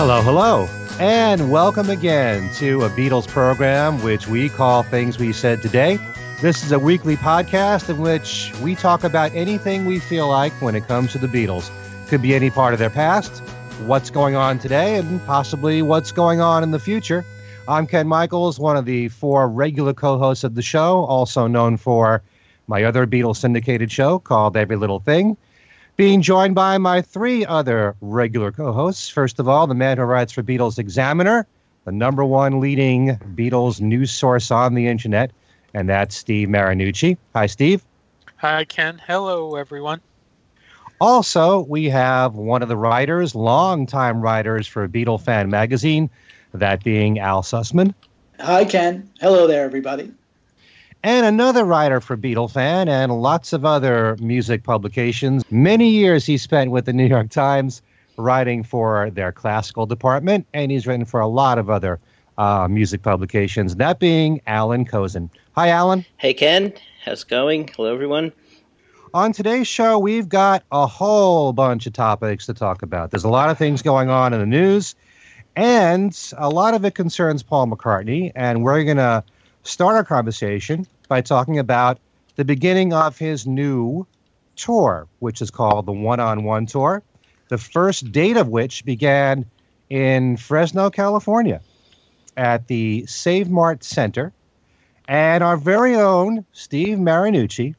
Hello, hello, and welcome again to a Beatles program, which we call Things We Said Today. This is a weekly podcast in which we talk about anything we feel like when it comes to the Beatles. Could be any part of their past, what's going on today, and possibly what's going on in the future. I'm Ken Michaels, one of the four regular co hosts of the show, also known for my other Beatles syndicated show called Every Little Thing being joined by my three other regular co hosts. First of all, the man who writes for Beatles Examiner, the number one leading Beatles news source on the internet, and that's Steve Marinucci. Hi, Steve. Hi, Ken. Hello, everyone. Also, we have one of the writers, longtime writers for Beatle Fan Magazine, that being Al Sussman. Hi, Ken. Hello there, everybody and another writer for Beatle Fan and lots of other music publications. Many years he spent with the New York Times writing for their classical department, and he's written for a lot of other uh, music publications, that being Allan Kozinn. Hi, Allan. Hey, Ken. How's it going? Hello, everyone. On today's show, we've got a whole bunch of topics to talk about. There's a lot of things going on in the news, and a lot of it concerns Paul McCartney, and we're going to start our conversation by talking about the beginning of his new tour, which is called the One on One Tour, the first date of which began in Fresno, California, at the Save Mart Center. And our very own Steve Marinucci,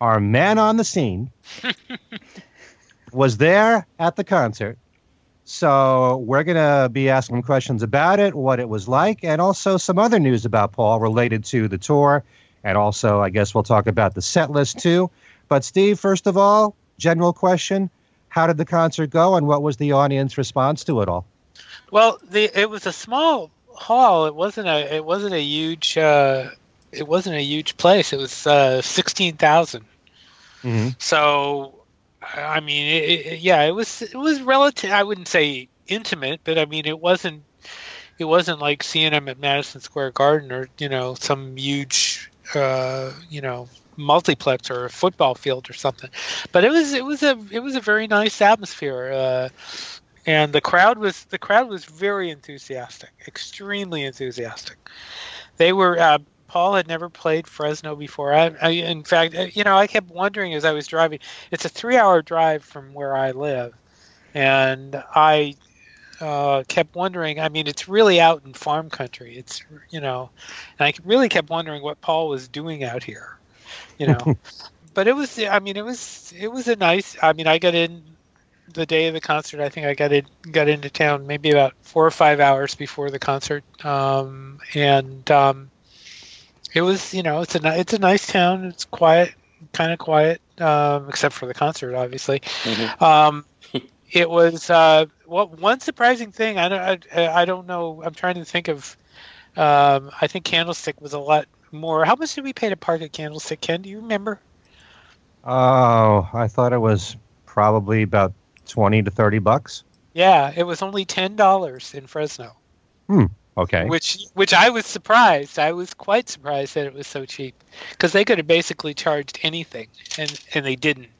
our man on the scene, was there at the concert so we're going to be asking questions about it, what it was like, and also some other news about Paul related to the tour. And also, I guess we'll talk about the set list too. But Steve, first of all, general question: How did the concert go, and what was the audience response to it all? Well, the it was a small hall. It wasn't a it wasn't a huge uh, it wasn't a huge place. It was uh, sixteen thousand. Mm-hmm. So I mean, it, it, yeah, it was it was relative. I wouldn't say intimate, but I mean, it wasn't it wasn't like seeing him at Madison Square Garden or you know some huge uh, you know multiplex or a football field or something. But it was it was a it was a very nice atmosphere. Uh, and the crowd was the crowd was very enthusiastic, extremely enthusiastic. They were uh, Paul had never played Fresno before. I, I, in fact, uh, you know, I kept wondering as I was driving. It's a three-hour drive from where I live, and I uh, kept wondering. I mean, it's really out in farm country. It's you know, and I really kept wondering what Paul was doing out here. You know, but it was. I mean, it was. It was a nice. I mean, I got in the day of the concert. I think I got it got into town maybe about four or five hours before the concert, um, and um, it was you know it's a it's a nice town. It's quiet, kind of quiet, um, except for the concert, obviously. Mm-hmm. Um, it was uh, well, one surprising thing. I don't I, I, don't know. I'm trying to think of. Um, I think Candlestick was a lot more. How much did we pay to park at Candlestick? Ken, do you remember? Oh, I thought it was probably about twenty to thirty bucks. Yeah, it was only ten dollars in Fresno. Hmm. Okay. Which which I was surprised. I was quite surprised that it was so cheap because they could have basically charged anything and and they didn't.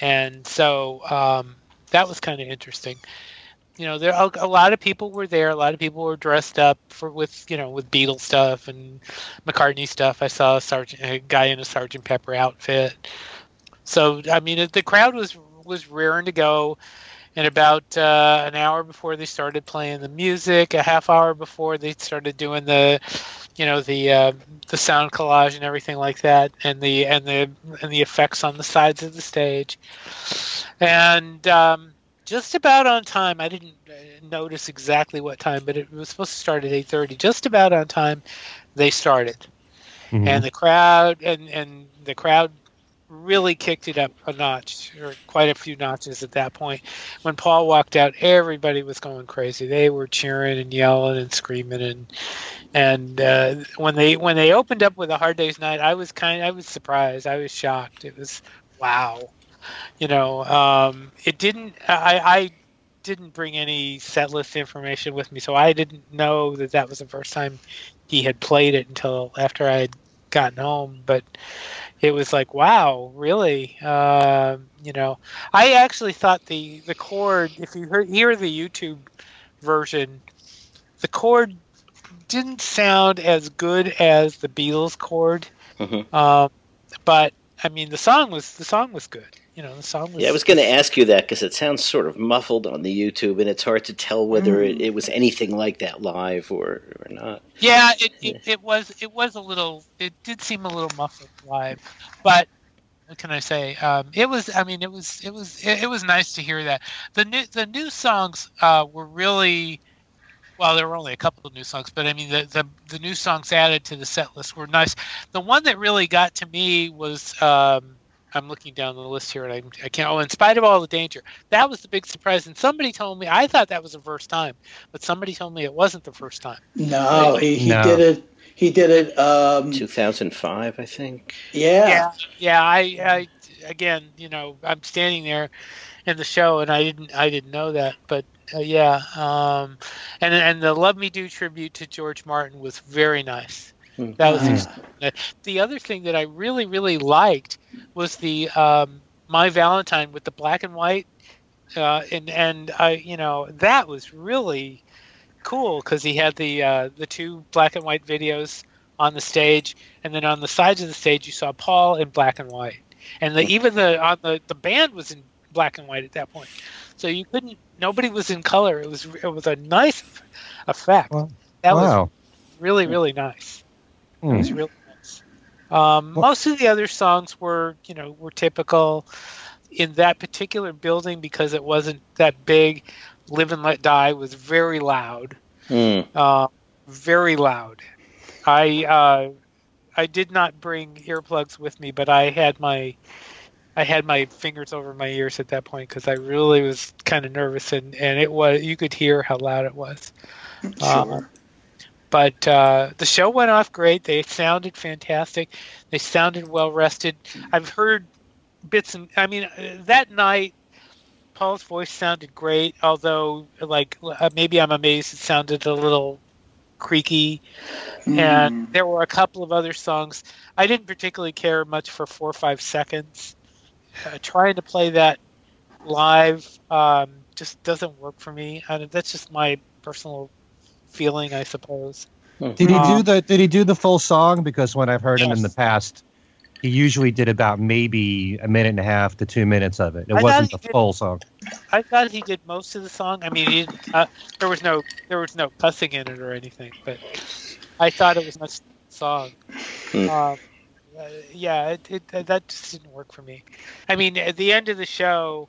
And so um, that was kind of interesting. You know, there a lot of people were there. A lot of people were dressed up for with you know with Beatles stuff and McCartney stuff. I saw a sergeant a guy in a Sergeant Pepper outfit. So I mean, the crowd was was rearing to go and about uh, an hour before they started playing the music, a half hour before they started doing the, you know, the uh, the sound collage and everything like that, and the and the and the effects on the sides of the stage, and um, just about on time. I didn't uh, notice exactly what time, but it was supposed to start at eight thirty. Just about on time, they started, mm-hmm. and the crowd and and the crowd really kicked it up a notch, or quite a few notches at that point. When Paul walked out, everybody was going crazy. They were cheering and yelling and screaming, and and uh, when they when they opened up with a Hard Day's Night, I was kind, I was surprised. I was shocked. It was wow, you know. Um, it didn't. I, I didn't bring any set list information with me, so I didn't know that that was the first time he had played it until after I had gotten home. But it was like, wow, really? Uh, you know, I actually thought the the chord, if you hear, hear the YouTube version, the chord didn't sound as good as the Beatles chord, Mhm. um, but I mean the song was the song was good. You know, the song was. Yeah, I was going to ask you that because it sounds sort of muffled on the YouTube, and it's hard to tell whether it, it was anything like that live or, or not. Yeah, it, it, it was it was a little it did seem a little muffled live, but what can I say? Um, it was I mean it was it was it, it was nice to hear that the new the new songs uh, were really well there were only a couple of new songs but I mean the, the the new songs added to the set list were nice. The one that really got to me was um, I'm looking down the list here and I, I can't. Oh, in spite of all the danger, that was the big surprise. And somebody told me I thought that was the first time, but somebody told me it wasn't the first time. No, he, he No. did it. He did it. Um, 2005, I think. yeah. yeah yeah I, I again you know i'm standing there in the show and i didn't i didn't know that but uh, yeah um and and the love me do tribute to george martin was very nice. That was Mhm. the other thing that i really really liked was the um my valentine with the black and white uh and and i you know that was really cool because he had the uh the two black and white videos on the stage, and then on the sides of the stage you saw Paul in black and white, and the, even the on the the band was in black and white at that point, so you couldn't. Nobody was in color. It was it was a nice effect. Wow. that was really really nice. It Hmm. was really nice. Um, Well- most of the other songs were you know were typical in that particular building because it wasn't that big. Live and Let Die was very loud Hmm. uh, very loud. I uh, I did not bring earplugs with me, but I had my I had my fingers over my ears at that point because I really was kind of nervous, and and it was you could hear how loud it was. Sure. But uh, the show went off great. They sounded fantastic. They sounded well rested. I've heard bits and I mean uh, that night. Paul's voice sounded great, although like uh, maybe I'm amazed it sounded a little creaky Mm. and there were a couple of other songs i didn't particularly care much for four or five seconds uh, trying to play that live um, just doesn't work for me and that's just my personal feeling i suppose. Did he do Uh, the Did he do the full song? Because when I've heard him in the past, he usually did about maybe a minute and a half to two minutes of it. It I wasn't the did- full song. i thought he did most of the song. I mean he uh, there was no there was no cussing in it or anything but i thought it was much song. Um, uh, yeah it, it, that just didn't work for me. I mean at the end of the show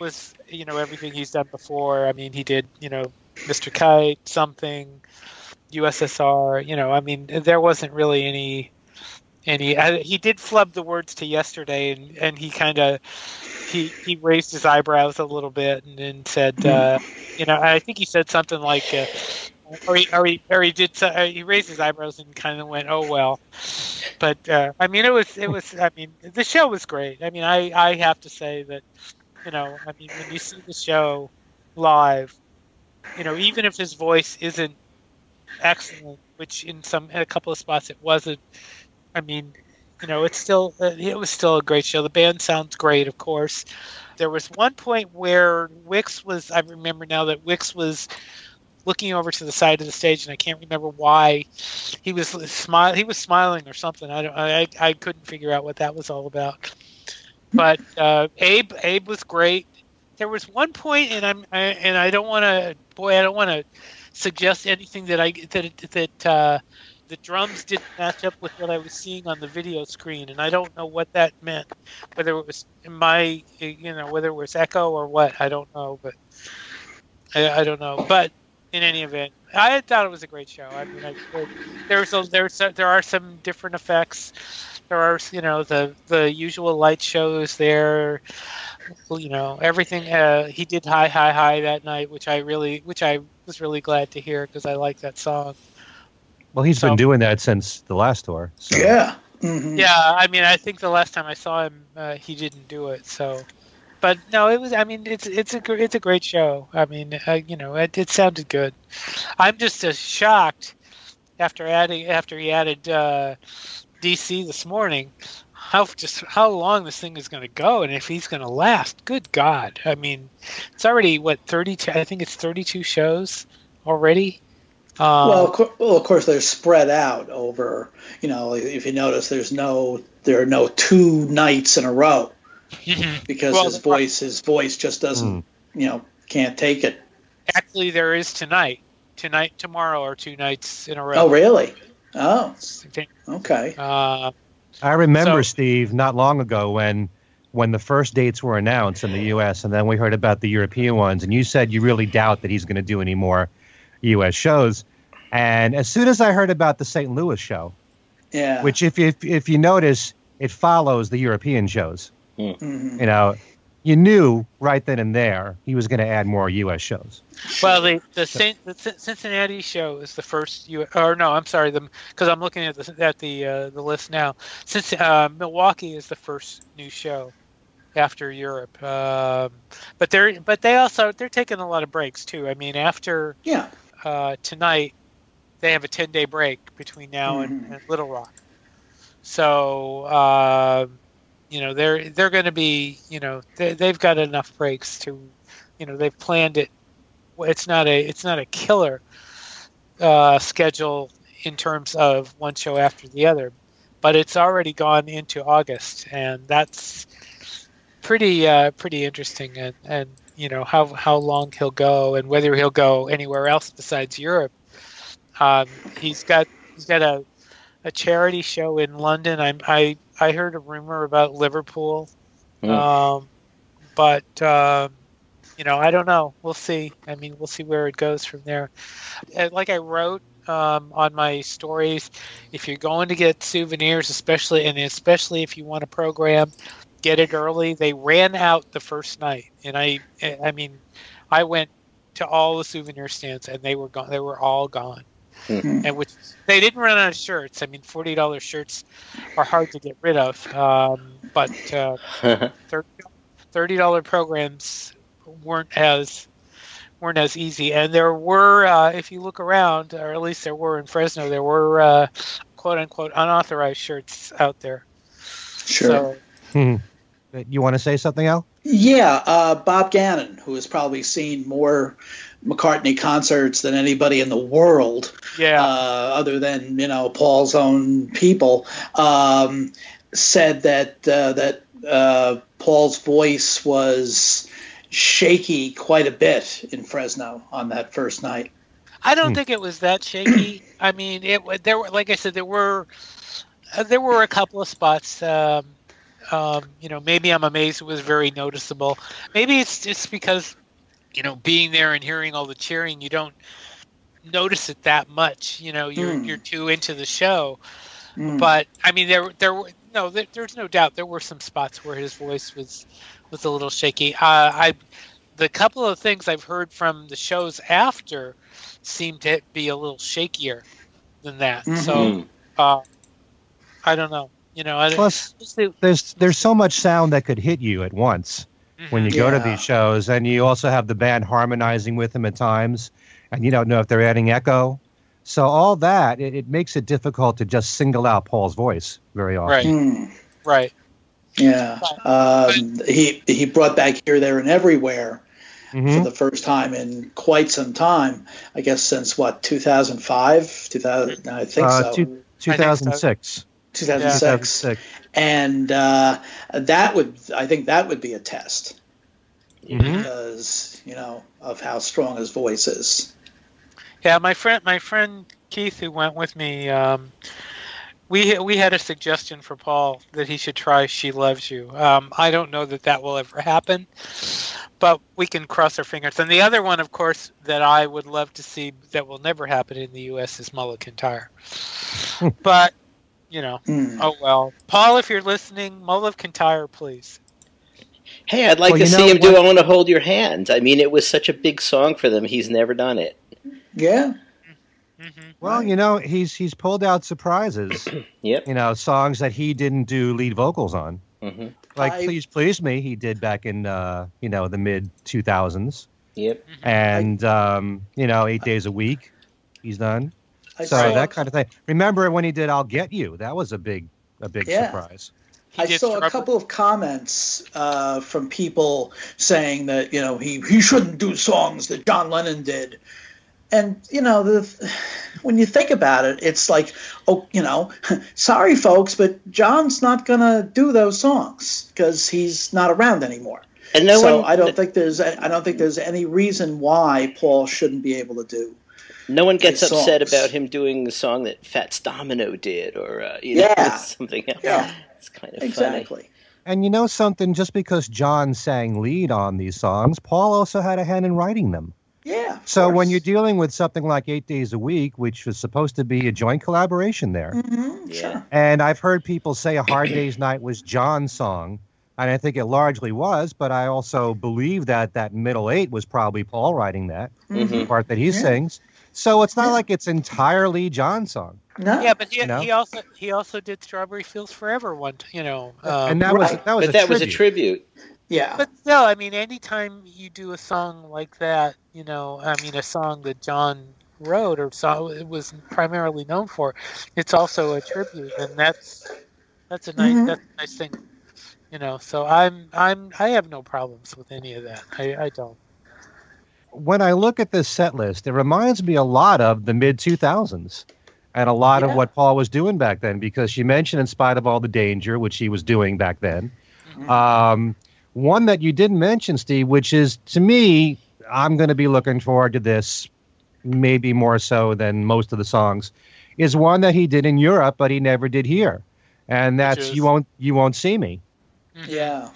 was you know everything he's done before. I mean he did you know mr kite something ussr you know i mean there wasn't really any any I, he did flub the words to yesterday and and he kind of he he raised his eyebrows a little bit and then said uh you know i think he said something like uh, or he, or he, or he did uh, he raised his eyebrows and kind of went oh well. But uh, i mean it was it was i mean the show was great. I mean i i have to say that you know i mean when you see the show live you know even if his voice isn't excellent which in some in a couple of spots it wasn't i mean you know it's still uh, it was still a great show. The band sounds great of course. There was one point where wix was i remember now that wix was looking over to the side of the stage and i can't remember why. He was smile he was smiling or something. I don't i i couldn't figure out what that was all about. But uh abe abe was great there was one point and i'm I, and i don't want to boy i don't want to suggest anything that i that that uh the drums didn't match up with what I was seeing on the video screen, and I don't know what that meant. Whether it was in my, you know, whether it was echo or what, I don't know. But I, I don't know. But in any event, I thought it was a great show. I mean, I, there's a, there's a, there are some different effects. There are, you know, the the usual light shows there. You know, everything. Uh, he did high, high, high that night, which I really, which I was really glad to hear because I like that song. Well, he's So- been doing that since the last tour. So. Yeah. Mhm. Yeah, I mean, I think the last time I saw him, uh, he didn't do it. So, but no, it was. I mean, it's it's a gr- it's a great show. I mean, uh, you know, it, it sounded good. I'm just as shocked after adding after he added uh, DC this morning. How just how long this thing is going to go and if he's going to last. Good God! I mean, it's already what thirty two. I think it's thirty two shows already. Um, well, of cour- well, of course, they're spread out over. You know, if you notice, there's no there are no two nights in a row mhm. because Well, his voice his voice just doesn't you know can't take it. actually, there is tonight, tonight, tomorrow, or two nights in a row. Oh, really? Oh, okay. Uh, I remember So- Steve not long ago when when the first dates were announced in the U.S. and then we heard about the European ones, and you said you really doubt that he's going to do any more U.S. shows. And as soon as I heard about the St. Louis show, Yeah. which if if if you notice, it follows the European shows. Mhm. You know, you knew right then and there he was going to add more U.S. shows. well, the the, Saint, the Cincinnati show is the first. U, or no, I'm sorry, the because I'm looking at the at the uh, the list now. Since uh, Milwaukee is the first new show after Europe, um, but they're but they also they're taking a lot of breaks too. I mean, after Yeah. uh, tonight, they have a 10 day break between now and, Mhm. and Little Rock. So, uh, you know, they're they're going to be, you know, they, they've got enough breaks to, you know, they've planned it. It's not a it's not a killer uh, schedule in terms of one show after the other, but it's already gone into August, and that's pretty uh, pretty interesting. And, and you know how how long he'll go and whether he'll go anywhere else besides Europe. Um, he's got he's got a a charity show in London. i'm I I heard a rumor about Liverpool, Hmm. um, but um, you know I don't know. We'll see. I mean, we'll see where it goes from there. Uh, Like I wrote um, on my stories, if you're going to get souvenirs, especially and especially if you want a program, get it early. They ran out the first night, and I I mean, I went to all the souvenir stands and they were gone. They were all gone. Hmm. And which they didn't run out of shirts. I mean, forty dollars shirts are hard to get rid of, um, but uh, thirty dollar programs weren't as weren't as easy. And there were, uh, if you look around, or at least there were in Fresno, there were uh, quote unquote unauthorized shirts out there. Sure. So Hmm. You want to say something, Al? Yeah, uh, Bob Gannon, who has probably seen more McCartney concerts than anybody in the world, yeah, uh, other than you know Paul's own people, um, said that uh, that uh, Paul's voice was shaky quite a bit in Fresno on that first night. I don't Hmm. think it was that shaky. I mean, it there were like I said, there were uh, there were a couple of spots. Um, um, you know, maybe I'm amazed it was very noticeable. Maybe it's just because you know being there and hearing all the cheering, you don't notice it that much. You know, you're Hmm. you're too into the show. Mm. But I mean, there there were no, there, there's no doubt there were some spots where his voice was was a little shaky. Uh, I the couple of things I've heard from the shows after seem to be a little shakier than that. So Mhm. uh, I don't know. You know, I, Plus, there's there's so much sound that could hit you at once when you go to these shows, and you also have the band harmonizing with them at times, and you don't know if they're adding echo. So all that it, it makes it difficult to just single out Paul's voice very often. Right. Mm. right. Yeah, um, he he brought back here, there, and everywhere Mhm. for the first time in quite some time. I guess since what 2005, 2000. I think Uh, so. two- 2006. 2006, 2006. and uh, that would I think that would be a test Mhm. because you know of how strong his voice is. Yeah, my friend, my friend Keith, who went with me, um, we we had a suggestion for Paul that he should try "She Loves You." Um, I don't know that that will ever happen, but we can cross our fingers. And the other one, of course, that I would love to see that will never happen in the U.S. is Mull of Kintyre. but you know, Mm. oh well. Paul, if you're listening, Mull of Kintyre, please. Hey, I'd like Well, to see know him do "I Want to Hold Your Hand." I mean, it was such a big song for them. He's never done it. Yeah, hmm Well, you know, he's he's pulled out surprises. Yep. You know, songs that he didn't do lead vocals on. hmm Like I- "Please Please Me," he did back in uh, you know the mid 2000s, Yep. and um, you know, Eight Days a Week, he's done. I So saw, that kind of thing. Remember when he did "I'll Get You"? That was a big a big Yeah. surprise. I saw a couple of comments uh, from people saying that you know he he shouldn't do songs that John Lennon did, and you know the when you think about it, it's like oh you know sorry folks, but John's not gonna do those songs because he's not around anymore. And no so one, I don't think there's I don't think there's any reason why Paul shouldn't be able to do. No one gets upset songs. about him doing the song that Fats Domino did, or uh, you know, yeah. something else. Yeah. It's kind of exactly. Funny. And you know something? Just because John sang lead on these songs, Paul also had a hand in writing them. Yeah. So course. when you're dealing with something like Eight Days a Week, which was supposed to be a joint collaboration there, mm-hmm, yeah. Sure. and I've heard people say A Hard Day's Night was John's song, and I think it largely was, but I also believe that that middle eight was probably Paul writing that mm-hmm. part that he yeah. sings. So it's not yeah. like it's entirely John's song. No. Yeah, but he, you know? he also he also did Strawberry Fields Forever one, you know. Um, and that right. was that was but that was a tribute. Yeah. But no, I mean, anytime you do a song like that, you know, I mean, a song that John wrote or saw it was primarily known for, it's also a tribute, and that's that's a nice mm-hmm. that's a nice thing, you know. So I'm I'm I have no problems with any of that. I I don't when I look at this set list, it reminds me a lot of the mid 2000s and a lot yeah. of what Paul was doing back then because she mentioned In Spite of All the Danger, which he was doing back then. Mm-hmm. Um, one that you didn't mention, Steve, which is to me, I'm going to be looking forward to this maybe more so than most of the songs, is one that he did in Europe, but he never did here. And that's is... You Won't You Won't See Me. Mm-hmm. Yeah.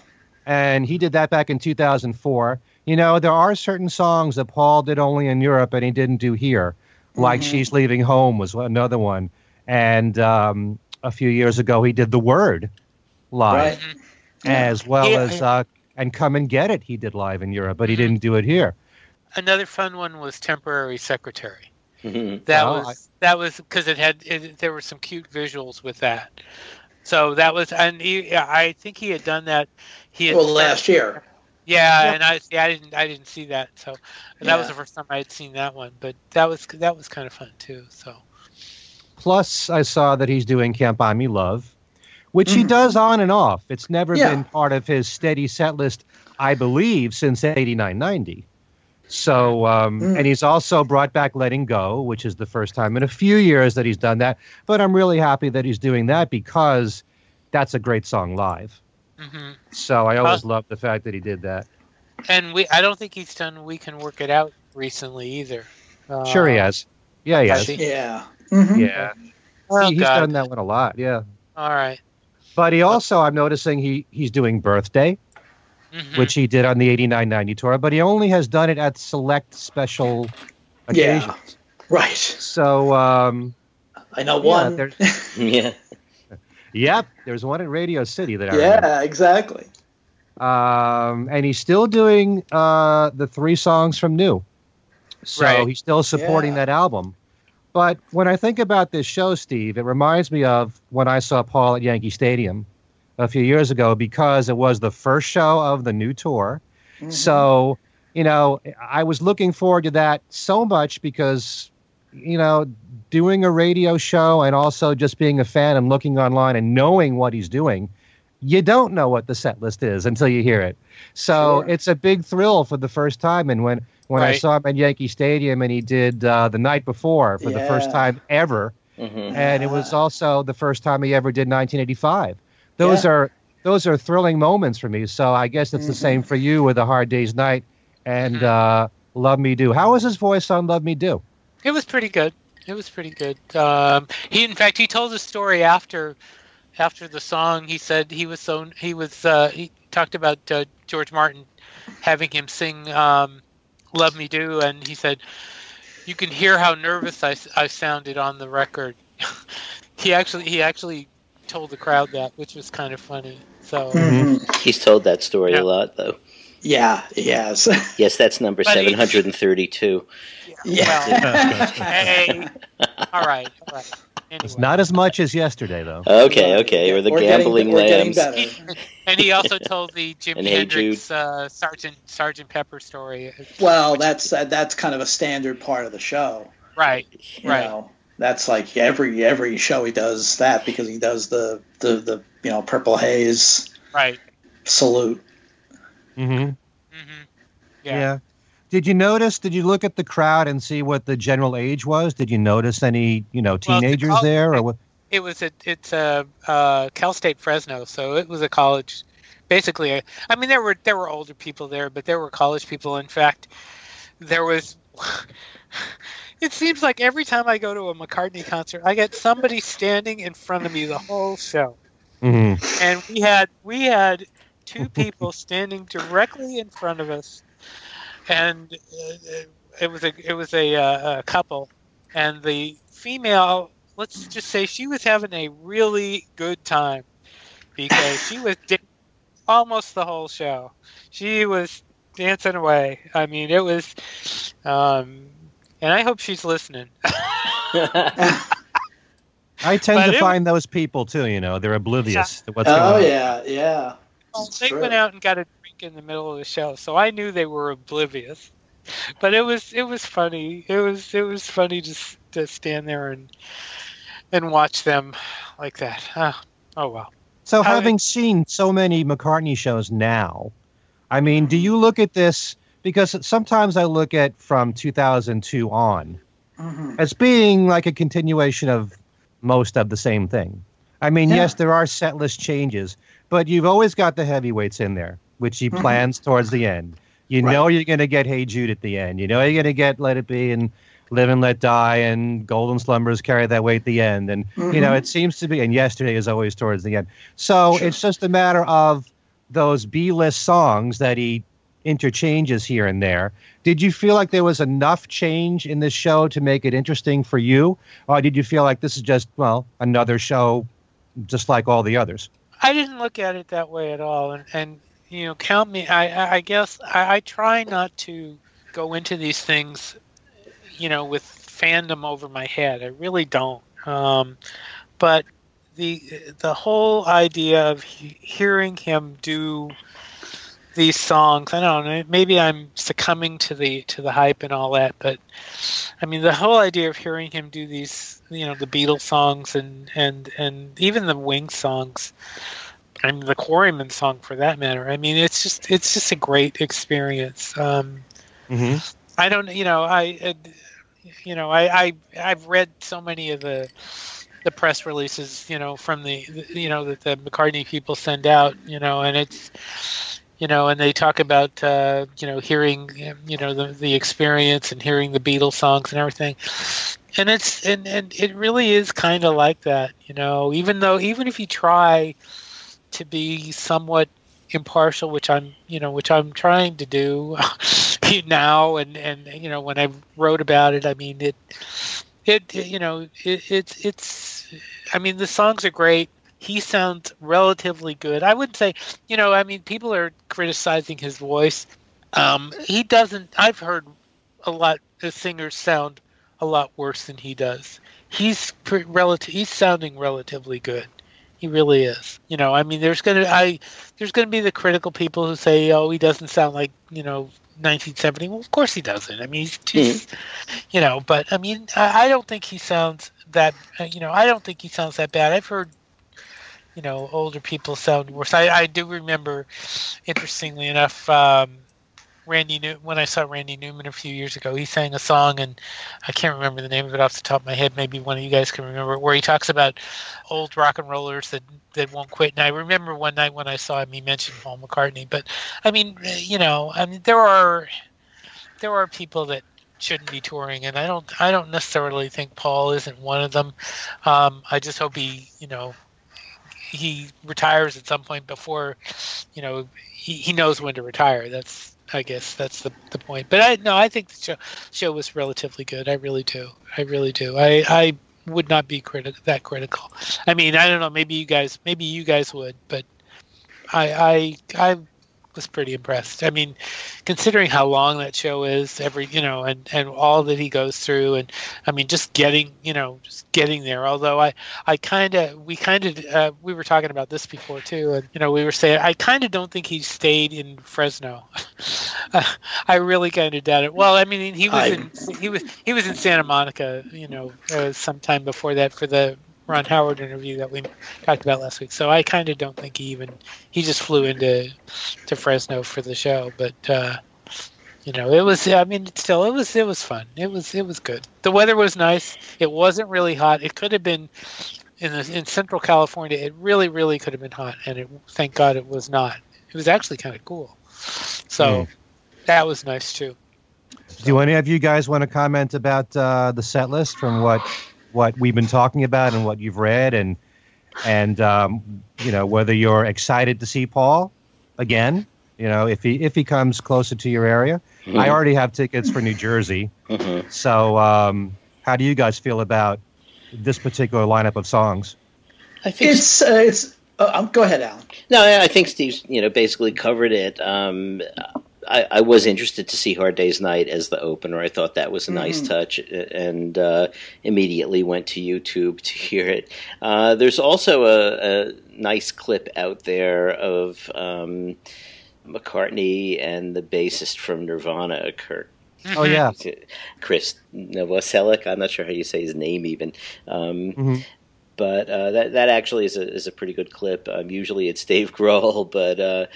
And he did that back in 2004 you know, there are certain songs that Paul did only in Europe and he didn't do here, like mm-hmm. She's Leaving Home was another one. And um, a few years ago, he did The Word live, right. as well yeah. as uh, and Come and Get It, he did live in Europe, but he mm-hmm. didn't do it here. Another fun one was Temporary Secretary. Mm-hmm. That well, was I, that was because it had it, there were some cute visuals with that. So that was, and he, I think he had done that. He had well last year. Yeah, yeah, and I yeah, I didn't I didn't see that. So that yeah. was the first time I had seen that one, but that was that was kind of fun too. So plus I saw that he's doing Can't Buy Me Love, which mm-hmm. he does on and off. It's never yeah. been part of his steady set list, I believe, since 8990. So, um, mm. and he's also brought back Letting Go, which is the first time in a few years that he's done that. But I'm really happy that he's doing that because that's a great song live. Mm-hmm. So I always uh, loved the fact that he did that. And we, I don't think he's done "We Can Work It Out" recently either. Uh, sure, he has. Yeah, he has. Yeah. Mm-hmm. Yeah. Oh, he, he's God. done that one a lot. Yeah. All right. But he also, I'm noticing he he's doing birthday, mm-hmm. which he did on the 8990 tour, but he only has done it at select special occasions. Yeah. Right. So um, I know one. Yeah. yeah. Yep, there's one in Radio City that I Yeah, remember. exactly. Um, and he's still doing uh, the three songs from New. So right. he's still supporting yeah. that album. But when I think about this show, Steve, it reminds me of when I saw Paul at Yankee Stadium a few years ago because it was the first show of the new tour. Mm-hmm. So, you know, I was looking forward to that so much because, you know, doing a radio show and also just being a fan and looking online and knowing what he's doing, you don't know what the set list is until you hear it. So sure. it's a big thrill for the first time. And when when right. I saw him at Yankee Stadium and he did uh, the night before for yeah. the first time ever, mm-hmm. and it was also the first time he ever did 1985. Those yeah. are those are thrilling moments for me. So I guess it's mm-hmm. the same for you with a Hard Day's Night and mm-hmm. uh, Love Me Do. How was his voice on Love Me Do? It was pretty good. It was pretty good. Um, he, in fact, he told a story after after the song. He said he was so he was uh, he talked about uh, George Martin having him sing um, "Love Me Do," and he said you can hear how nervous I, I sounded on the record. he actually he actually told the crowd that, which was kind of funny. So mm-hmm. he's told that story yeah. a lot, though. Yeah, yes. yes, that's number seven hundred and thirty-two. Yeah. hey. All right. All right. Anyway. It's not as much as yesterday, though. Okay, okay. Or the we're gambling getting, lambs. and he also told the Jimi Hendrix uh, Sergeant Sergeant Pepper story. Well, that's uh, that's kind of a standard part of the show. Right. You right. Know, that's like every every show he does that because he does the the the you know, Purple Haze. Right. Salute. Mm-hmm. Mm-hmm. Yeah. Yeah. Did you notice? Did you look at the crowd and see what the general age was? Did you notice any, you know, Well, the teenagers there, or what? It was a it's a uh, Cal State Fresno, so it was a college. Basically, a, I mean there were there were older people there, but there were college people. In fact, there was. It seems like every time I go to a McCartney concert, I get somebody standing in front of me the whole show. hmm and we had we had two people standing directly in front of us, and uh, it was a it was a, uh, a couple, and the female, let's just say she was having a really good time because she was di- almost the whole show. She was dancing away. I mean, it was, um, and I hope she's listening. I tend But to it- find those people too. You know, they're oblivious to what's Oh going on. yeah, yeah. Well, they true. went out and got a drink in the middle of the show, so I knew they were oblivious. But it was it was funny. It was it was funny to to stand there and and watch them like that. Ah, oh well. So, How- having seen so many McCartney shows now, I mean, do you look at this? Because sometimes I look at from 2002 on Mhm. as being like a continuation of most of the same thing. I mean, Yeah. yes, there are set list changes, but you've always got the heavyweights in there, which he Mhm. plans towards the end. You Right. know you're going to get Hey Jude at the end. You know you're going to get Let It Be and Live and Let Die and Golden Slumbers carry that way at the end. And, you know, Mhm. it seems to be, and Yesterday is always towards the end. So Sure. it's just a matter of those B list songs that he interchanges here and there. Did you feel like there was enough change in this show to make it interesting for you? Or did you feel like this is just, well, another show just like all the others? I didn't look at it that way at all, and and you know, count me. I I- guess I, I try not to go into these things, you know, with fandom over my head. I really don't. Um, but the the whole idea of he- hearing him do these songs, I don't know. Maybe I'm succumbing to the to the hype and all that, but I mean, the whole idea of hearing him do these, you know, the Beatles songs and and and even the Wings songs, and the Quarrymen song for that matter. I mean, it's just it's just a great experience. Um, Mm-hmm. I don't, you know, I, uh, you know, I, I I've read so many of the the press releases, you know, from the, you know, that the McCartney people send out, you know, and it's, you know, and they talk about, uh, you know, hearing, you know, the the experience and hearing the Beatles songs and everything, and it's and and it really is kind of like that, you know, even though even if you try to be somewhat impartial, which I'm, you know, which I'm trying to do now, and and you know, when I wrote about it, I mean, it, it, you know, it, it's it's, I mean, the songs are great. He sounds relatively good. I would say, you know, I mean, people are criticizing his voice. Um, he doesn't. I've heard a lot of singers sound a lot worse than he does. He's relative. He's sounding relatively good. He really is. You know, I mean, there's gonna I there's gonna be the critical people who say, oh, he doesn't sound like you know 1970. Well, of course he doesn't. I mean, he's just, you know, but I mean, I, I don't think he sounds that. uh, You know, I don't think he sounds that bad. I've heard, you know, older people sound worse. I, I do remember, interestingly enough, um, Randy New when I saw Randy Newman a few years ago, he sang a song, and I can't remember the name of it off the top of my head. Maybe one of you guys can remember, where he talks about old rock and rollers that that won't quit. And I remember one night when I saw him, he mentioned Paul McCartney. But I mean, you know, I mean, there are there are people that shouldn't be touring, and I don't I don't necessarily think Paul isn't one of them. Um, I just hope he, you know, he retires at some point before, you know, he, he knows when to retire. That's I guess that's the, the point. But I no, I think the show show was relatively good. I really do. I really do. I I would not be criti- that critical. I mean, I don't know. Maybe you guys, maybe you guys would, but I I I was pretty impressed. I mean, considering how long that show is, every you know, and and all that he goes through, and I mean, just getting you know, just getting there. Although I I kind of we kind of uh, we were talking about this before too, and you know, we were saying I kind of don't think he stayed in Fresno. uh, I really kind of doubt it. Well, I mean, he was I- in he was he was in Santa Monica, you know, uh, sometime before that for the Ron Howard interview that we talked about last week. So I kind of don't think he even he just flew into to Fresno for the show, but uh, you know, it was. I mean, still, it was it was fun. It was it was good. The weather was nice. It wasn't really hot. It could have been in the, in Central California. It really really could have been hot, and it, thank God it was not. It was actually kind of cool. So mm. that was nice too. Do any of you guys want to comment about uh, the set list from what what we've been talking about and what you've read and and um, you know whether you're excited to see Paul again? You know, if he if he comes closer to your area, mm-hmm. I already have tickets for New Jersey. Mm-hmm. So, um, how do you guys feel about this particular lineup of songs? I think it's uh, it's. Uh, um, go ahead, Allan. No, I think Steve's you know basically covered it. Um, I, I, was interested to see Hard Day's Night as the opener. I thought that was a nice mm. touch, and uh, immediately went to YouTube to hear it. Uh, there's also a, a, nice clip out there of um, McCartney and the bassist from Nirvana, Kurt. Oh yeah, Chris Novoselic. I'm not sure how you say his name even. Um, mm-hmm. But uh, that that actually is a is a pretty good clip. Um, usually it's Dave Grohl, but uh,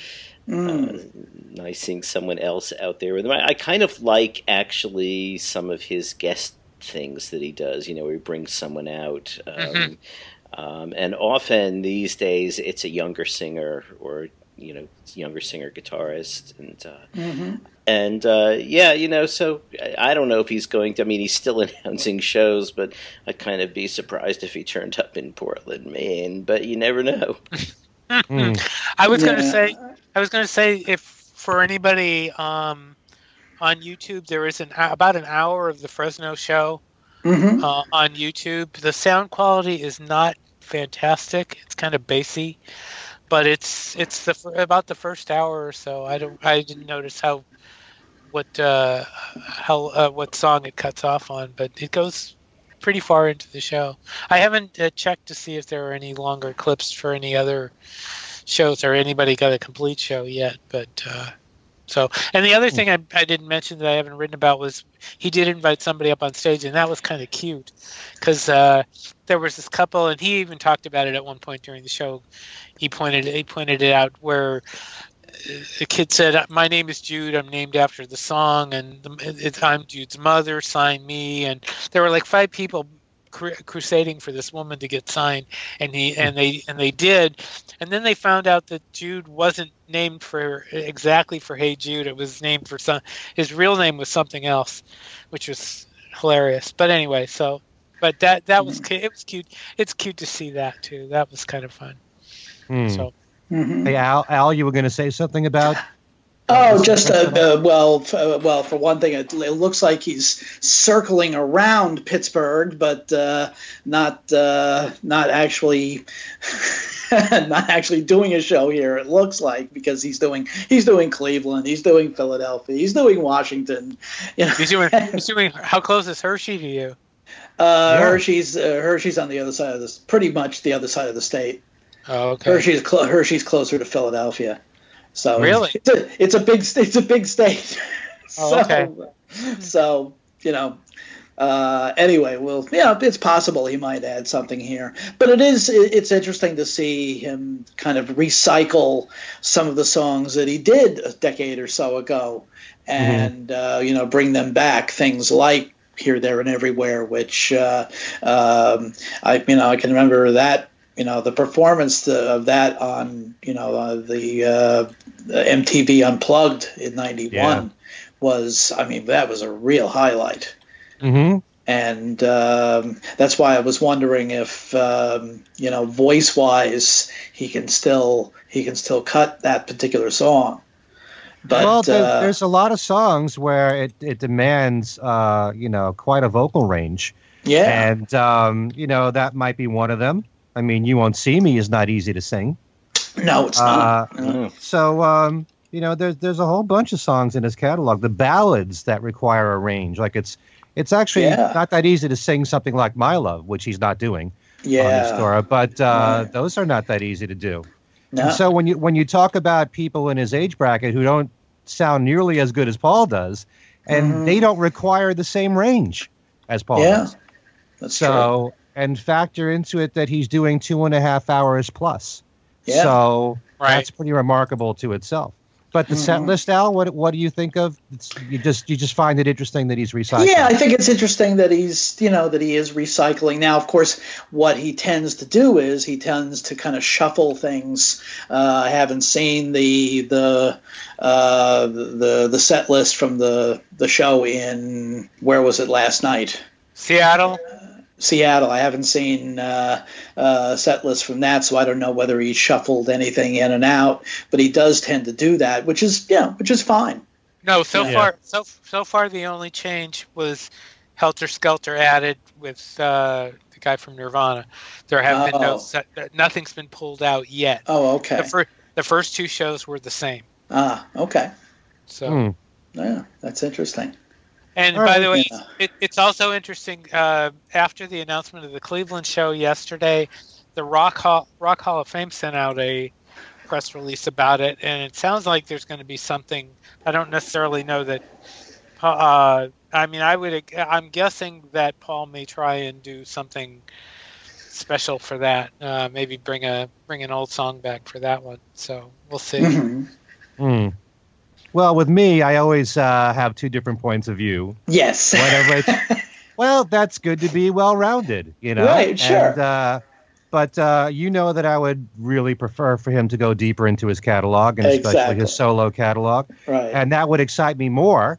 mm. uh, nice seeing someone else out there with him. I, I, kind of like actually some of his guest things that he does. You know, where he brings someone out. Um, mm-hmm. um, and often these days, it's a younger singer or you know younger singer guitarist and uh, mm-hmm. and uh, yeah you know so I don't know if he's going to I mean he's still announcing shows but I'd kind of be surprised if he turned up in Portland Maine but you never know. mm. I was yeah. going to say I was going to say if for anybody um, on YouTube there is an about an hour of the Fresno show mm-hmm. uh, on YouTube the sound quality is not fantastic it's kind of bassy but it's it's the about the first hour or so. I don't I didn't notice how what uh, how uh, what song it cuts off on, but it goes pretty far into the show. I haven't uh, checked to see if there are any longer clips for any other shows or anybody got a complete show yet, but. Uh, so, and the other thing I, I didn't mention that I haven't written about was he did invite somebody up on stage, and that was kind of cute because uh, there was this couple, and he even talked about it at one point during the show he pointed he pointed it out where the kid said, "My name is Jude. I'm named after the song, and it's, I'm Jude's mother. Sign me." And there were like five people crusading for this woman to get signed, and he and they and they did. And then they found out that Jude wasn't named for exactly for Hey Jude. It was named for some. His real name was something else, which was hilarious. But anyway, so but that that was it was cute. It's cute to see that too. That was kind of fun. Hmm. So, mm-hmm. hey Al, Al, you were going to say something about. Oh, just uh, uh, well, uh, well. For one thing, it, it, looks like he's circling around Pittsburgh, but uh, not uh, not actually not actually doing a show here. It looks like because he's doing he's doing Cleveland, he's doing Philadelphia, he's doing Washington. You know, he's doing he's doing. How close is Hershey to you? Uh, yeah. Hershey's Hershey's on the other side of this, pretty much the other side of the state. Oh, okay. Hershey's cl- Hershey's closer to Philadelphia, so really, it's a, it's a big it's a big state. Oh, so, okay. So you know, uh, anyway, well, yeah, it's possible he might add something here, but it is it's interesting to see him kind of recycle some of the songs that he did a decade or so ago, and mm-hmm. uh, you know, bring them back. Things like here, there, and everywhere, which uh, um, I you know I can remember that you know the performance of that on you know uh, the, uh, MTV Unplugged in '91 yeah. was I mean that was a real highlight. Mm-hmm. And um, that's why I was wondering if um, you know voice wise he can still he can still cut that particular song. But, well, there, uh, there's a lot of songs where it, it demands uh, you know quite a vocal range. Yeah, and um, you know that might be one of them. I mean, "You Won't See Me" is not easy to sing. No, it's not. Uh, So, um, you know, there's there's a whole bunch of songs in his catalog. The ballads that require a range, like it's it's actually yeah. not that easy to sing something like "My Love," which he's not doing. Yeah. On but uh, yeah. those are not that easy to do. No. So when you when you talk about people in his age bracket who don't sound nearly as good as Paul does, and mm-hmm. they don't require the same range as Paul yeah. does. That's so true and factor into it that he's doing two and a half hours plus. Yeah. So Right. that's pretty remarkable to itself. But the set Mhm. list, Al, what what do you think of? It's, you just you just find it interesting that he's recycling. Yeah, I think it's interesting that he's, you know, that he is recycling. Now, of course, what he tends to do is he tends to kind of shuffle things. Uh, I haven't seen the the uh, the the set list from the the show in where was it last night? Seattle. Seattle. I haven't seen uh, uh, set list from that, so I don't know whether he shuffled anything in and out. But he does tend to do that, which is yeah, which is fine. No, so Yeah. far, so so far, the only change was Helter Skelter added with uh, the guy from Nirvana. There have been no Oh. set, nothing's been pulled out yet. Oh, okay. The, fir- the first two shows were the same. Ah, okay. So, Hmm. Yeah, that's interesting. And All by right. the way, Yeah. it, it's also interesting. Uh, after the announcement of the Cleveland show yesterday, the Rock Hall Rock Hall of Fame sent out a press release about it, and it sounds like there's going to be something. I don't necessarily know that. Uh, I mean, I would. I'm guessing that Paul may try and do something special for that. Uh, maybe bring a bring an old song back for that one. So we'll see. Mhm. Hmm. Well, with me, I always uh, have two different points of view. Yes. Whatever it's, well, that's good to be well rounded, you know? Right, sure. And, uh, but uh, you know that I would really prefer for him to go deeper into his catalog, and especially his solo catalog. right. And that would excite me more.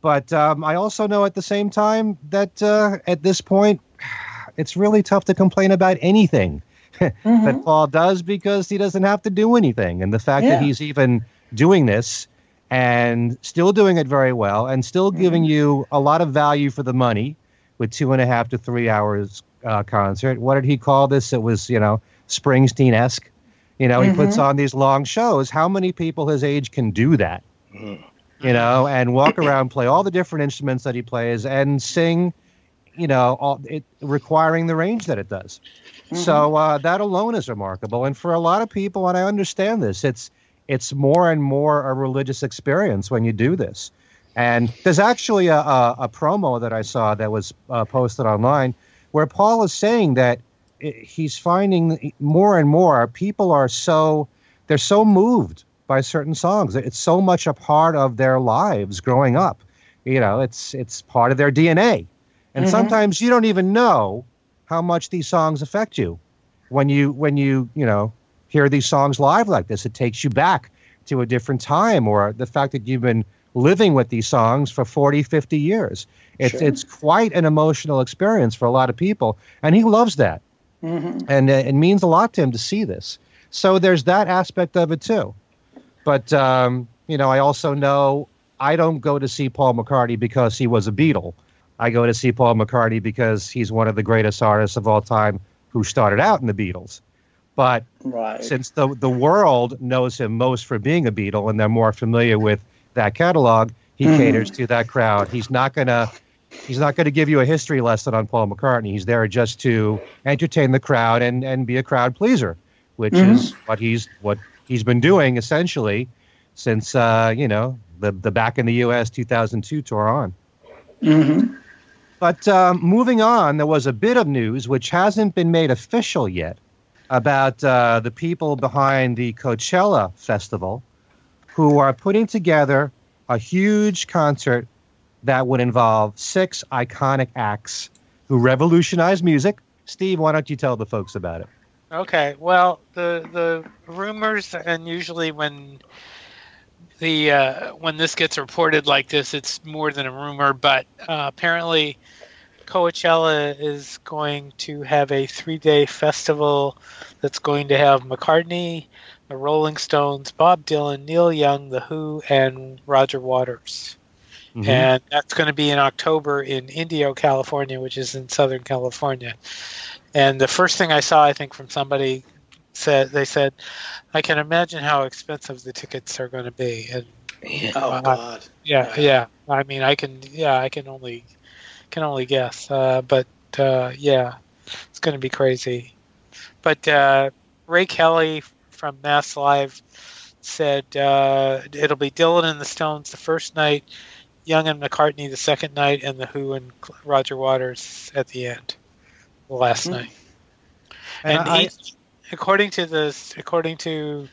But um, I also know at the same time that uh, at this point, it's really tough to complain about anything Mhm. that Paul does because he doesn't have to do anything. And the fact Yeah. that he's even doing this and still doing it very well and still Mm-hmm. giving you a lot of value for the money with two and a half to three hours uh, concert. What did he call this? It was, you know, Springsteen esque. You know, he Mm-hmm. puts on these long shows. How many people his age can do that? You know, and walk around, play all the different instruments that he plays, and sing. You know, all, it, requiring the range that it does. So uh, that alone is remarkable, and for a lot of people, and I understand this, it's it's more and more a religious experience when you do this. And there's actually a, a, a promo that I saw that was uh, posted online where Paul is saying that he's finding more and more people are so they're so moved by certain songs. It's so much a part of their lives growing up. You know, it's it's part of their DNA. And Mhm. sometimes you don't even know how much these songs affect you when you when you you know hear these songs live like this. It takes you back to a different time or the fact that you've been living with these songs for 40 50 years. It's Sure. it's quite an emotional experience for a lot of people and he loves that. Mhm. and uh, it means a lot to him to see this. So there's that aspect of it too. But um, you know i also know i don't go to see paul mccartney because he was a beatle. I go to see paul mccartney because he's one of the greatest artists of all time who started out in the beatles but Right. since the the world knows him most for being a Beatle and they're more familiar with that catalog, he Mhm. caters to that crowd. He's not gonna he's not gonna give you a history lesson on Paul McCartney. He's there just to entertain the crowd and and be a crowd pleaser, which Mhm. is what he's what he's been doing essentially since uh, you know the the back in the U.S. 2002 tour on. hmm But um, moving on, there was a bit of news which hasn't been made official yet about uh, the people behind the Coachella Festival who are putting together a huge concert that would involve six iconic acts who revolutionized music. Steve, why don't you tell the folks about it? Okay. Well, the the rumors, and usually when the uh, when this gets reported like this, it's more than a rumor. But uh, apparently, Coachella is going to have a three day festival that's going to have McCartney, the Rolling Stones, Bob Dylan, Neil Young, The Who, and Roger Waters. Mhm. And that's going to be in October in Indio, California, which is in Southern California. And the first thing I saw, I think, from somebody said they said, "I can imagine how expensive the tickets are going to be." And Yeah. Oh Uh, God. yeah, Yeah. yeah. I mean, I can, yeah, I can only, can only guess. Uh, but uh, yeah, it's going to be crazy. But uh, Ray Kelly from Mass Live said uh, it'll be Dylan and the Stones the first night, Young and McCartney the second night, and the Who and Roger Waters at the end. last mm. night. And, and I, each, according to this, according to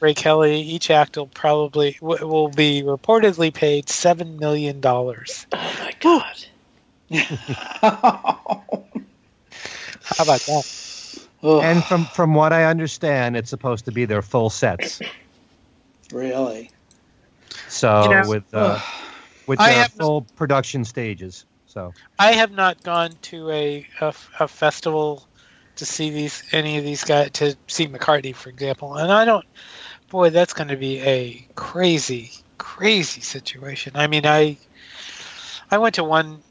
Ray Kelly, each act will probably will be reportedly paid seven million dollars. Oh my god! How about that? And from from what I understand, it's supposed to be their full sets. Really? So you know, with uh, with their full production stages. So I have not gone to a, a, a festival to see these any of these guys to see McCartney, for example, and I don't. Boy, that's going to be a crazy, crazy situation. I mean, I I went to one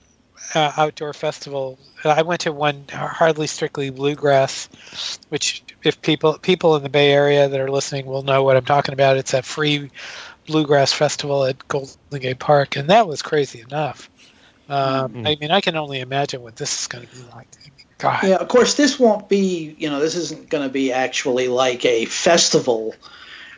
uh, outdoor festival. I went to one hardly strictly bluegrass, which if people people in the Bay Area that are listening will know what I'm talking about. It's a free bluegrass festival at Golden Gate Park, and that was crazy enough. Um, mm-hmm. I mean, I can only imagine what this is going to be like. God. Yeah, of course, this won't be. You know, this isn't going to be actually like a festival.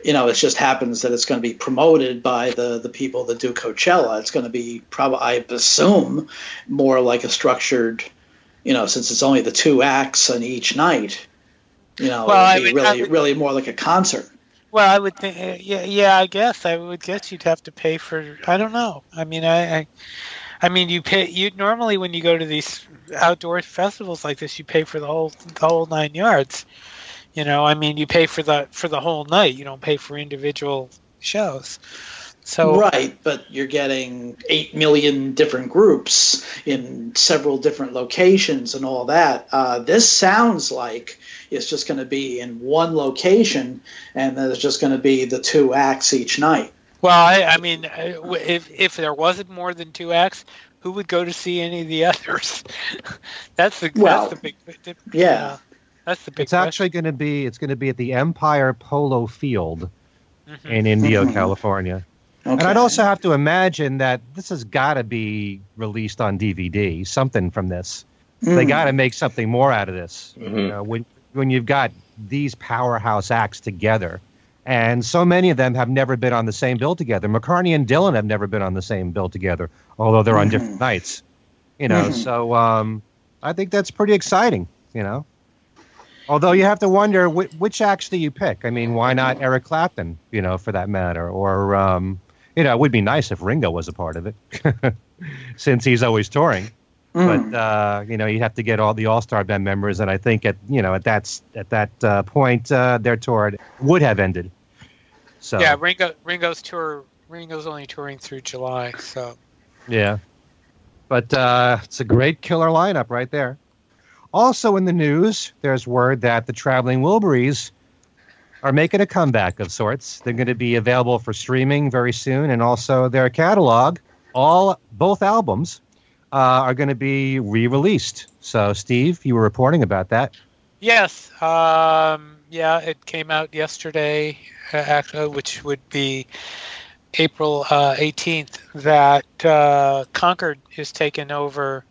You know, it just happens that it's going to be promoted by the the people that do Coachella. It's going to be probably, I assume, more like a structured. You know, since it's only the two acts on each night. You know, well, I really, would, really more like a concert. Well, I would think, yeah, yeah. I guess I would guess you'd have to pay for. I don't know. I mean, I, I, I mean, you pay. You normally when you go to these outdoor festivals like this, you pay for the whole the whole nine yards. You know, I mean, you pay for the for the whole night. You don't pay for individual shows. So right, but you're getting eight million different groups in several different locations and all that. Uh, this sounds like it's just going to be in one location, and there's just going to be the two acts each night. Well, I, I mean, uh, if if there wasn't more than two acts, who would go to see any of the others? that's the well, that's the big yeah. That's the big. It's question. actually going to be it's going to be at the Empire Polo Field mm-hmm. in Indio, mm-hmm. California. Okay. And I'd also have to imagine that this has got to be released on DVD, something from this. Mm. They got to make something more out of this. Mm-hmm. You know, when when you've got these powerhouse acts together, and so many of them have never been on the same bill together. McCartney and Dylan have never been on the same bill together, although they're on mm-hmm. different nights. You know, mm-hmm. so um, I think that's pretty exciting. You know, although you have to wonder which, which acts do you pick. I mean, why not Eric Clapton? You know, for that matter, or um, you know, it would be nice if Ringo was a part of it, since he's always touring. Mm. But uh, you know, you have to get all the All Star Band members, and I think at you know at that at that uh, point, uh, their tour would have ended. So yeah, Ringo Ringo's tour Ringo's only touring through July, so yeah. But uh, it's a great killer lineup right there. Also in the news, there's word that the Traveling Wilburys are making a comeback of sorts. They're going to be available for streaming very soon, and also their catalog, all both albums uh, are going to be re-released. So, Steve, you were reporting about that. Yes. Um, yeah, it came out yesterday, uh, which would be April uh, 18th. That uh, Concord is taken over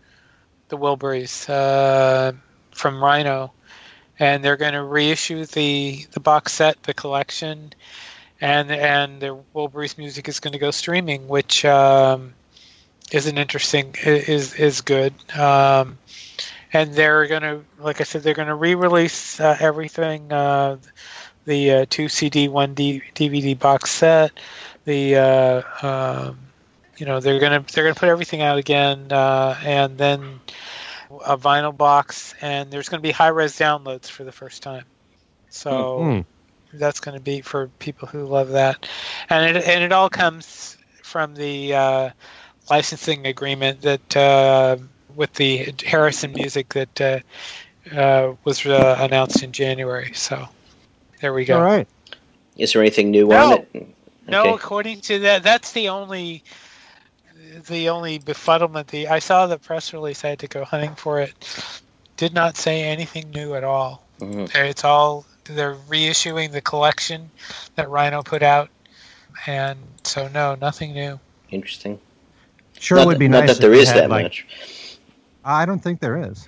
the Wilburys uh, from Rhino, and they're going to reissue the the box set, the collection, and and the Wilburys music is going to go streaming, which. Um, is an interesting is is good. Um, and they're gonna, like I said, they're gonna re-release uh, everything. Uh, the uh, two CD, one D- DVD box set. The uh, um, you know they're gonna they're gonna put everything out again, uh, and then a vinyl box, and there's gonna be high res downloads for the first time. So. Mm-hmm. That's going to be for people who love that, and it and it all comes from the uh, licensing agreement that uh, with the Harrison music that uh, uh, was uh, announced in January. So there we go. All right. Is there anything new no. on it? Okay. No, according to that, that's the only the only befuddlement. The I saw the press release. I had to go hunting for it. Did not say anything new at all. Mm-hmm. It's all they're reissuing the collection that Rhino put out, and so no, nothing new. Interesting. Sure, not, would be not nice. Not that there is that like, much. I don't think there is.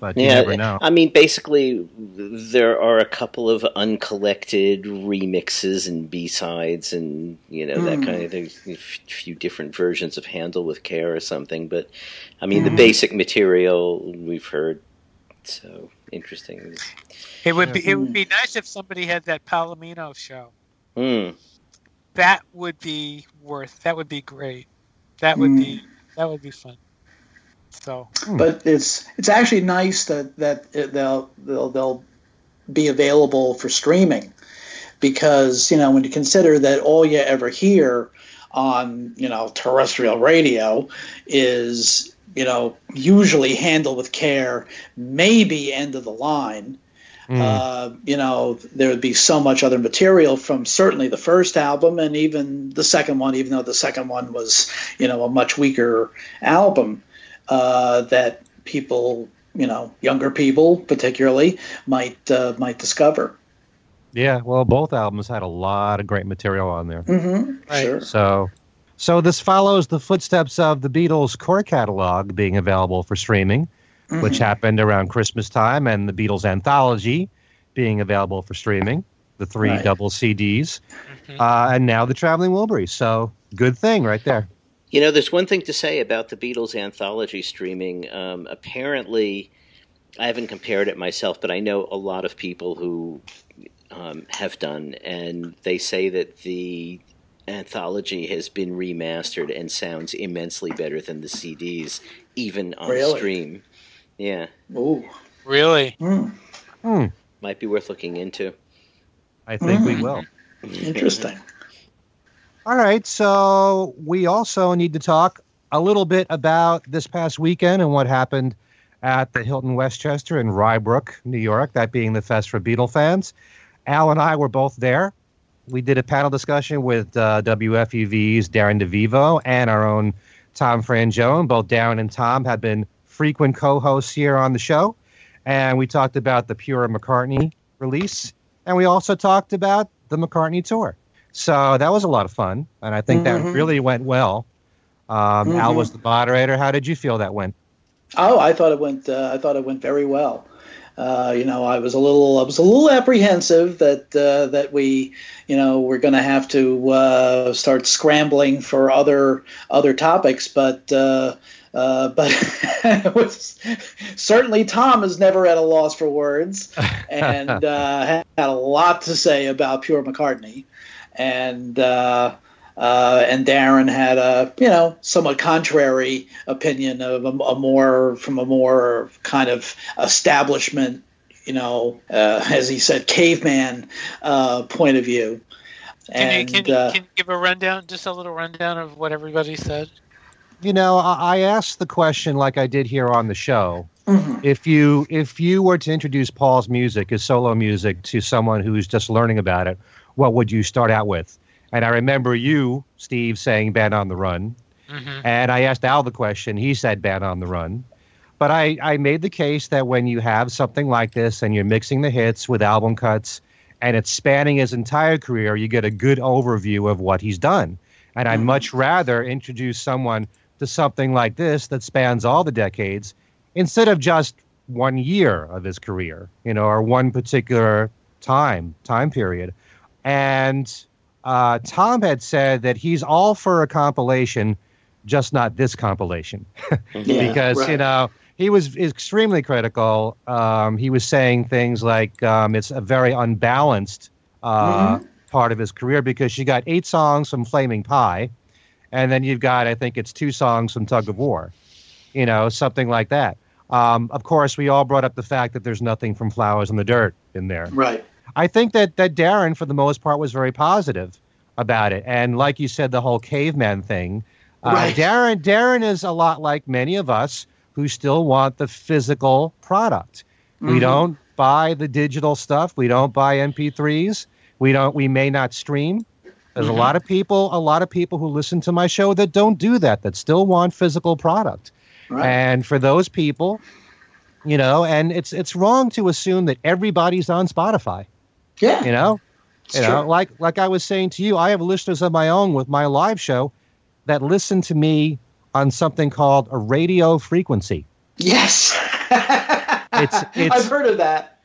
But yeah, you never know. I mean, basically, there are a couple of uncollected remixes and B sides, and you know mm. that kind of thing. A few different versions of "Handle with Care" or something. But I mean, mm. the basic material we've heard So interesting. It would be it would be nice if somebody had that Palomino show. Mm. That would be worth. That would be great. That would mm. be that would be fun. So, hmm. but it's it's actually nice that that they'll they'll they'll be available for streaming because you know when you consider that all you ever hear on you know terrestrial radio is you know usually handle with care maybe end of the line mm. uh, you know there would be so much other material from certainly the first album and even the second one even though the second one was you know a much weaker album uh, that people you know younger people particularly might uh, might discover yeah, well, both albums had a lot of great material on there. Mm-hmm. Right. Sure. So, so this follows the footsteps of the Beatles' core catalog being available for streaming, mm-hmm. which happened around Christmas time, and the Beatles anthology being available for streaming, the three right. double CDs, mm-hmm. uh, and now the Traveling Wilburys. So, good thing right there. You know, there's one thing to say about the Beatles anthology streaming. Um, apparently, I haven't compared it myself, but I know a lot of people who um, have done, and they say that the anthology has been remastered and sounds immensely better than the CDs, even on really? stream. Yeah. Oh, really? Mm. Hmm. Might be worth looking into. I think mm. we hmm. will. Interesting. All right, so we also need to talk a little bit about this past weekend and what happened at the Hilton Westchester in Rye Brook, New York, that being the fest for Beatle fans. Al and I were both there. We did a panel discussion with uh, WFUV's Darren DeVivo and our own Tom Frangione. Both Darren and Tom have been frequent co-hosts here on the show, and we talked about the Pure McCartney release, and we also talked about the McCartney tour. So that was a lot of fun, and I think mm-hmm. that really went well. Um, mm-hmm. Al was the moderator. How did you feel that went? Oh, I thought it went. Uh, I thought it went very well. Uh, you know, I was a little, I was a little apprehensive that uh, that we, you know, we're going to have to uh, start scrambling for other other topics, but. Uh, uh, but was, certainly Tom is never at a loss for words, and uh, had a lot to say about Pure McCartney, and uh, and Darren had a you know somewhat contrary opinion of a, a more from a more kind of establishment you know uh, as he said caveman uh, point of view. And, can, you, can, uh, can you give a rundown, just a little rundown of what everybody said? You know, I asked the question like I did here on the show. Mm-hmm. If you if you were to introduce Paul's music, his solo music, to someone who's just learning about it, what would you start out with? And I remember you, Steve, saying Band on the Run. Mm-hmm. And I asked Al the question. He said Band on the Run. But I, I made the case that when you have something like this and you're mixing the hits with album cuts and it's spanning his entire career, you get a good overview of what he's done. And I'd mm-hmm. much rather introduce someone to something like this that spans all the decades instead of just one year of his career, you know, or one particular time time period. And uh, Tom had said that he's all for a compilation, just not this compilation, yeah, because right. you know he was extremely critical. Um, he was saying things like um, it's a very unbalanced uh, mm-hmm. part of his career because you got eight songs from Flaming Pie, and then you've got I think it's two songs from Tug of War, you know something like that. Um, of course, we all brought up the fact that there's nothing from Flowers in the Dirt in there. Right. I think that that Darren, for the most part, was very positive about it. And like you said, the whole caveman thing. Uh, right. Darren Darren is a lot like many of us who still want the physical product. Mm-hmm. We don't buy the digital stuff. We don't buy MP3s. We don't. We may not stream. There's mm-hmm. a lot of people. A lot of people who listen to my show that don't do that. That still want physical product. Right. And for those people, you know, and it's it's wrong to assume that everybody's on Spotify. Yeah. You know, it's you know, like like I was saying to you, I have listeners of my own with my live show that listen to me on something called a radio frequency. Yes. it's, it's I've heard of that.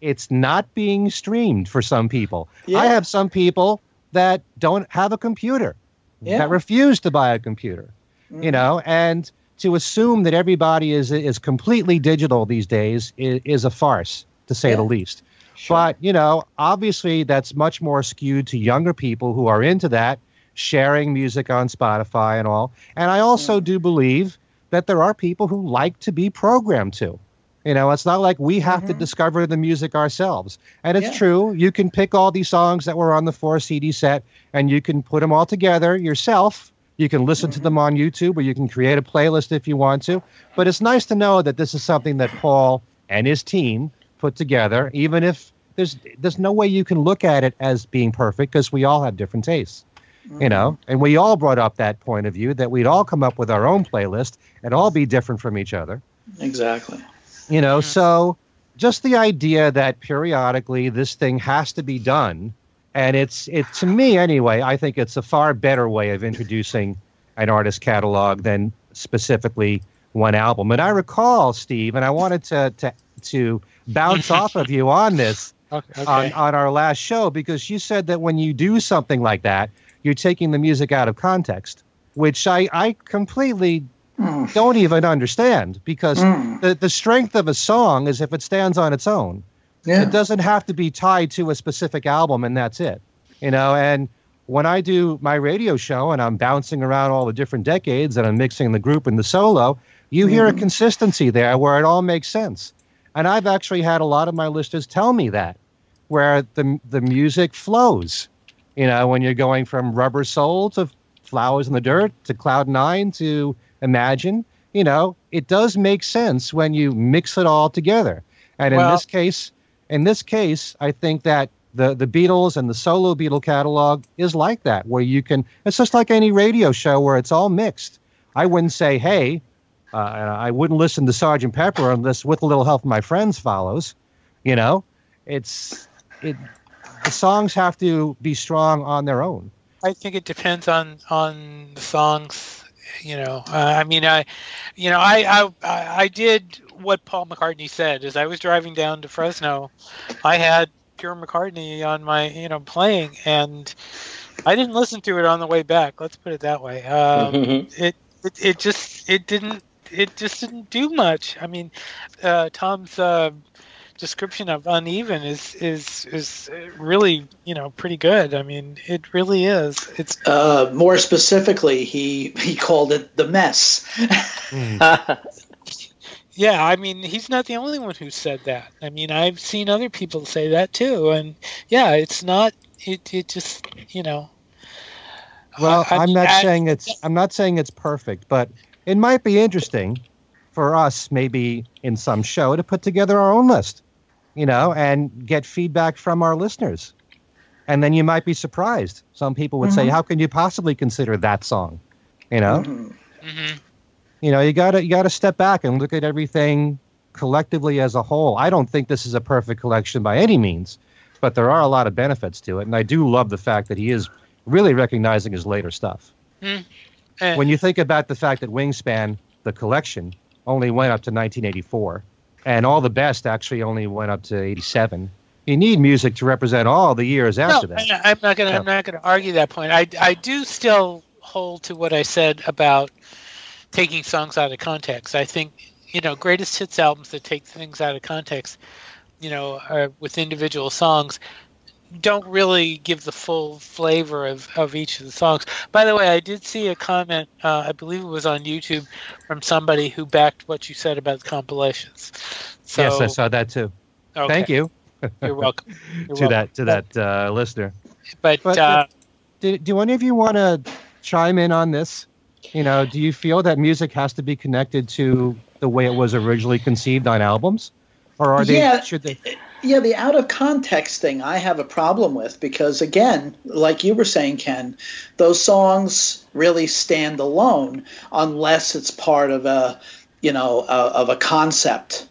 It's not being streamed for some people. Yeah. I have some people that don't have a computer, yeah. that refuse to buy a computer. Mm. You know, and to assume that everybody is is completely digital these days is, is a farce, to say yeah. the least. Sure. But you know, obviously, that's much more skewed to younger people who are into that, sharing music on Spotify and all. And I also mm. do believe that there are people who like to be programmed to. You know, it's not like we have mm-hmm. to discover the music ourselves. And it's yeah. true, you can pick all these songs that were on the four CD set and you can put them all together yourself. You can listen mm-hmm. to them on YouTube or you can create a playlist if you want to. But it's nice to know that this is something that Paul and his team put together, even if there's there's no way you can look at it as being perfect because we all have different tastes. Mm-hmm. You know, mm-hmm. and we all brought up that point of view that we'd all come up with our own playlist and all be different from each other. Exactly. You know, mm-hmm. so just the idea that periodically this thing has to be done, and it's it to me anyway. I think it's a far better way of introducing an artist catalog than specifically one album. And I recall, Steve, and I wanted to to to bounce off of you on this okay, okay. on on our last show because you said that when you do something like that, you're taking the music out of context, which I I completely mm. don't even understand because mm. the, the strength of a song is if it stands on its own. Yeah. It doesn't have to be tied to a specific album and that's it. You know, and when I do my radio show and I'm bouncing around all the different decades and I'm mixing the group and the solo, you mm-hmm. hear a mm-hmm. consistency there where it all makes sense. And I've actually had a lot of my listeners tell me that, where the the music flows. You know, when you're going from Rubber Soul to Flowers in the Dirt to Cloud Nine to imagine, you know, it does make sense when you mix it all together. And well, in this case, in this case, I think that the the Beatles and the solo Beatle catalog is like that, where you can. It's just like any radio show where it's all mixed. I wouldn't say, "Hey," uh, I wouldn't listen to Sergeant Pepper unless "With a Little Help from My Friends" follows. You know, it's it. The songs have to be strong on their own. I think it depends on on the songs you know, uh, I mean, I, you know, I, I, I did what Paul McCartney said. As I was driving down to Fresno, I had pure McCartney on my, you know, playing, and I didn't listen to it on the way back. Let's put it that way. Um, it, it, it just, it didn't, it just didn't do much. I mean, uh, Tom's. Uh, description of uneven is is is really you know pretty good. I mean, it really is. It's uh, more specifically, he he called it the mess. yeah, I mean, he's not the only one who said that. I mean, I've seen other people say that too, and yeah, it's not. It it just you know. Well, I, am not I, saying it's I'm not saying it's perfect, but it might be interesting for us maybe in some show to put together our own list you know, and get feedback from our listeners. And then you might be surprised. Some people would mm-hmm. say, "How can you possibly consider that song?" You know, mm-hmm. mm-hmm. you know, you gotta you gotta step back and look at everything collectively as a whole. I don't think this is a perfect collection by any means, but there are a lot of benefits to it, and I do love the fact that he is really recognizing his later stuff. Mm. Uh, when you think about the fact that Wingspan, the collection, only went up to 1984 and all the best actually only went up to 87 you need music to represent all the years after no, that i'm not going to i'm not going to argue that point. I i do still hold to what i said about taking songs out of context. I think you know greatest hits albums that take things out of context you know uh, with individual songs don't really give the full flavor of, of each of the songs. By the way, I did see a comment, uh, I believe it was on YouTube, from somebody who backed what you said about the compilations. So, yes, I saw that too. Okay. Thank you. You're welcome. You're to welcome. that to that uh, listener. But, but uh, do, do any of you want to chime in on this? You know, do you feel that music has to be connected to the way it was originally conceived on albums, or are they? Yeah, should they? Yeah, the out of context thing I have a problem with because, again, like you were saying, Ken, those songs really stand alone unless it's part of a, you know, a, of a concept.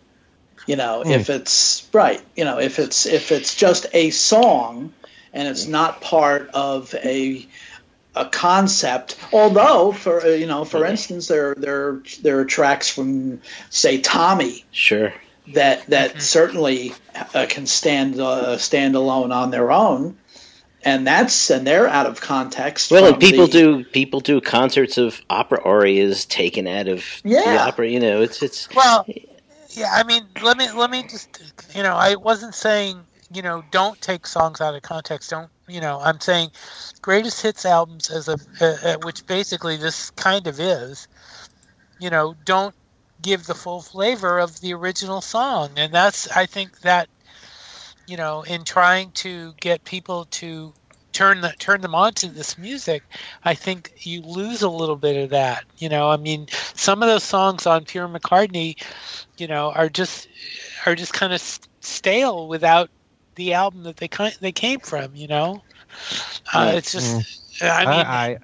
You know, mm. if it's right, you know, if it's if it's just a song and it's not part of a a concept. Although, for you know, for instance, there there there are tracks from say Tommy. Sure that that mm-hmm. certainly uh, can stand uh, stand alone on their own. and that's and they're out of context. Well, people the, do people do concerts of opera arias taken out of yeah. the opera. You know, it's it's well, yeah. I mean, let me let me just you know, I wasn't saying you know don't take songs out of context. Don't you know? I'm saying greatest hits albums as a uh, which basically this kind of is. You know, don't give the full flavor of the original song, and that's I think that you know, in trying to get people to turn the turn them on to this music, I think you lose a little bit of that. You know, I mean, some of those songs on Pure McCartney, you know, are just are just kind of stale without the album that they they came from. You know, uh, it's just. Mm. I mean, I,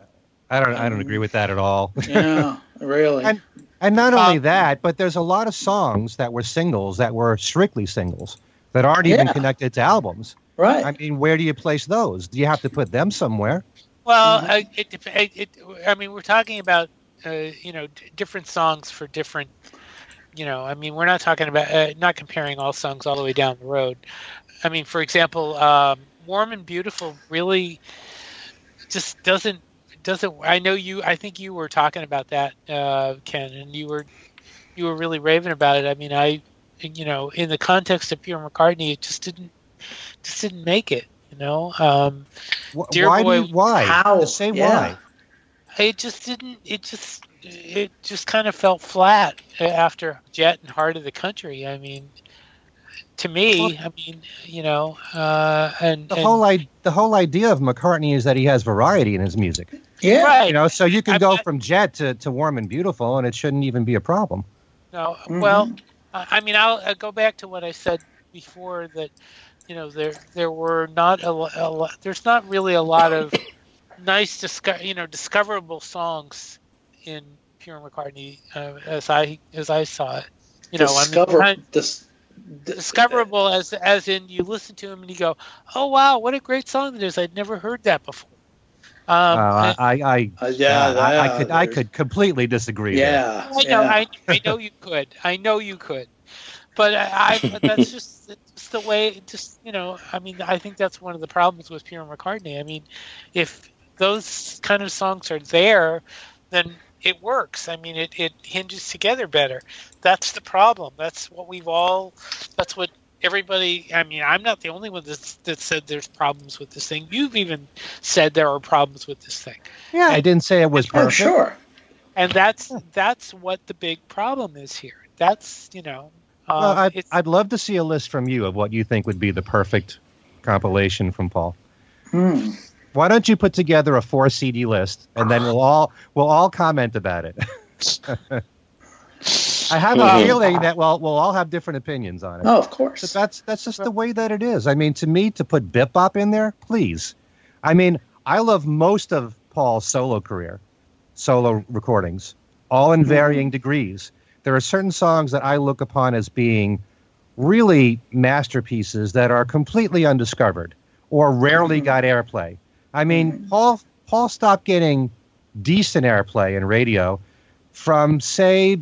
I don't I don't agree with that at all. yeah, really. and and not only um, that, but there's a lot of songs that were singles that were strictly singles that aren't yeah. even connected to albums. Right. I mean, where do you place those? Do you have to put them somewhere? Well, mm-hmm. I, it, it, it, I mean, we're talking about uh, you know d- different songs for different. You know, I mean, we're not talking about uh, not comparing all songs all the way down the road. I mean, for example, um, "Warm and Beautiful" really just doesn't doesn't. I know you. I think you were talking about that, uh, Ken, and you were you were really raving about it. I mean, I you know, in the context of Pure McCartney, it just didn't just didn't make it. You know, um, Dear why? Boy, why? How? Say yeah. why? It just didn't. It just it just kind of felt flat after Jet and Heart of the Country. I mean, to me, I mean, you know, uh, and the and, whole I- the whole idea of McCartney is that he has variety in his music. Yeah, right. You know, so you can I, go I, from Jet to, to Warm and Beautiful, and it shouldn't even be a problem. No, mm-hmm. well, I mean, I'll, I'll, go back to what I said before that, you know, there there were not a, a lot. There's not really a lot of nice, disco- you know, discoverable songs in Pure McCartney uh, as I as I saw it. You know, Discover, I mean, dis- discoverable as as in you listen to him and you go, oh wow, what a great song that is! I'd never heard that before. Um, uh, I, I, uh, yeah, uh, I, I, could, I could completely disagree. Yeah, I know, yeah. I, I know you could, I know you could, but I, I that's just, just the way. Just you know, I mean, I think that's one of the problems with Pure McCartney. I mean, if those kind of songs are there, then it works. I mean, it, it hinges together better. That's the problem. That's what we've all. That's what everybody i mean i'm not the only one that's, that said there's problems with this thing. You've even said there are problems with this thing. Yeah. I didn't say it was perfect. Oh, sure. And that's that's what the big problem is here. That's you know um, well, I'd, I'd love to see a list from you of what you think would be the perfect compilation from paul. Hmm. why don't you put together a four cd list and then we'll all we'll all comment about it I have a feeling that well, we'll all have different opinions on it. Oh, of course. But that's that's just the way that it is. I mean, to me, to put Bip Bop in there, please. I mean, I love most of Paul's solo career, solo recordings, all in mm-hmm. varying degrees. There are certain songs that I look upon as being really masterpieces that are completely undiscovered or rarely mm-hmm. got airplay. I mean, mm-hmm. Paul Paul stopped getting decent airplay in radio from say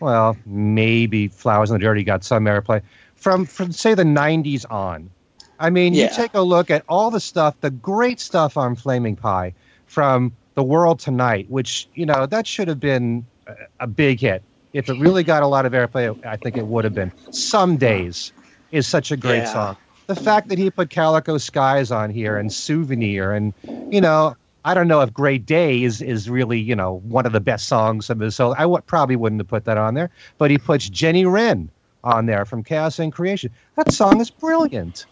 well, maybe Flowers in the Dirty got some airplay from from say the '90s on. I mean, yeah. you take a look at all the stuff, the great stuff on Flaming Pie from The World Tonight, which you know that should have been a, a big hit. If it really got a lot of airplay, I think it would have been. Some days is such a great yeah. song. The fact that he put Calico Skies on here and Souvenir, and you know, I don't know if Great Day is, is really, you know, one of the best songs of his. So I w- probably wouldn't have put that on there. But he puts Jenny Wren on there from Chaos and Creation. That song is brilliant.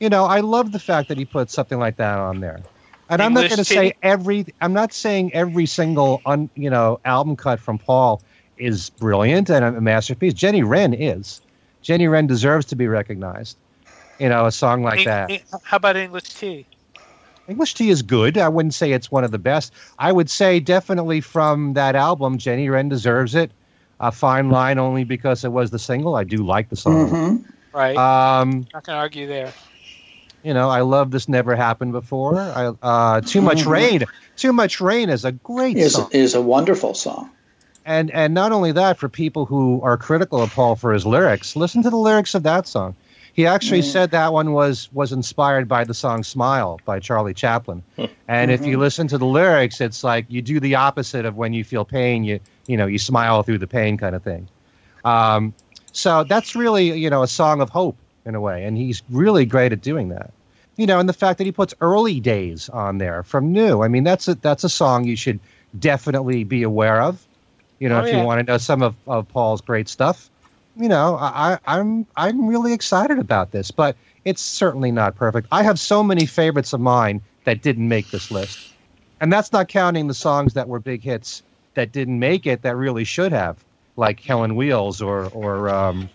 You know, I love the fact that he put something like that on there. And English I'm not going to say every. I'm not saying every single, un, you know, album cut from Paul is brilliant and a masterpiece. Jenny Wren is. Jenny Wren deserves to be recognized. You know, a song like that. How about English Tea? English Tea is good. I wouldn't say it's one of the best. I would say definitely from that album, Jenny Wren deserves it. A fine line only because it was the single. I do like the song. Mm-hmm. Right. Um, Not gonna argue there. You know, I love this. Never happened before. I, uh, Too much mm-hmm. rain. Too much rain is a great is, song. Is a wonderful song. And and not only that, for people who are critical of Paul for his lyrics, listen to the lyrics of that song. He actually mm. said that one was was inspired by the song "Smile" by Charlie Chaplin. and mm-hmm. if you mm-hmm. listen to the lyrics, it's like you do the opposite of when you feel pain. You you know you smile through the pain kind of thing. Um, so that's really you know a song of hope in a way, and he's really great at doing that. You know, and the fact that he puts "Early Days" on there from New. I mean, that's a that's a song you should definitely be aware of. You know, oh, if yeah. you want to know some of, of Paul's great stuff you know, I, I'm I'm really excited about this, but it's certainly not perfect. I have so many favorites of mine that didn't make this list, and that's not counting the songs that were big hits that didn't make it that really should have, like Helen Wheels or or um,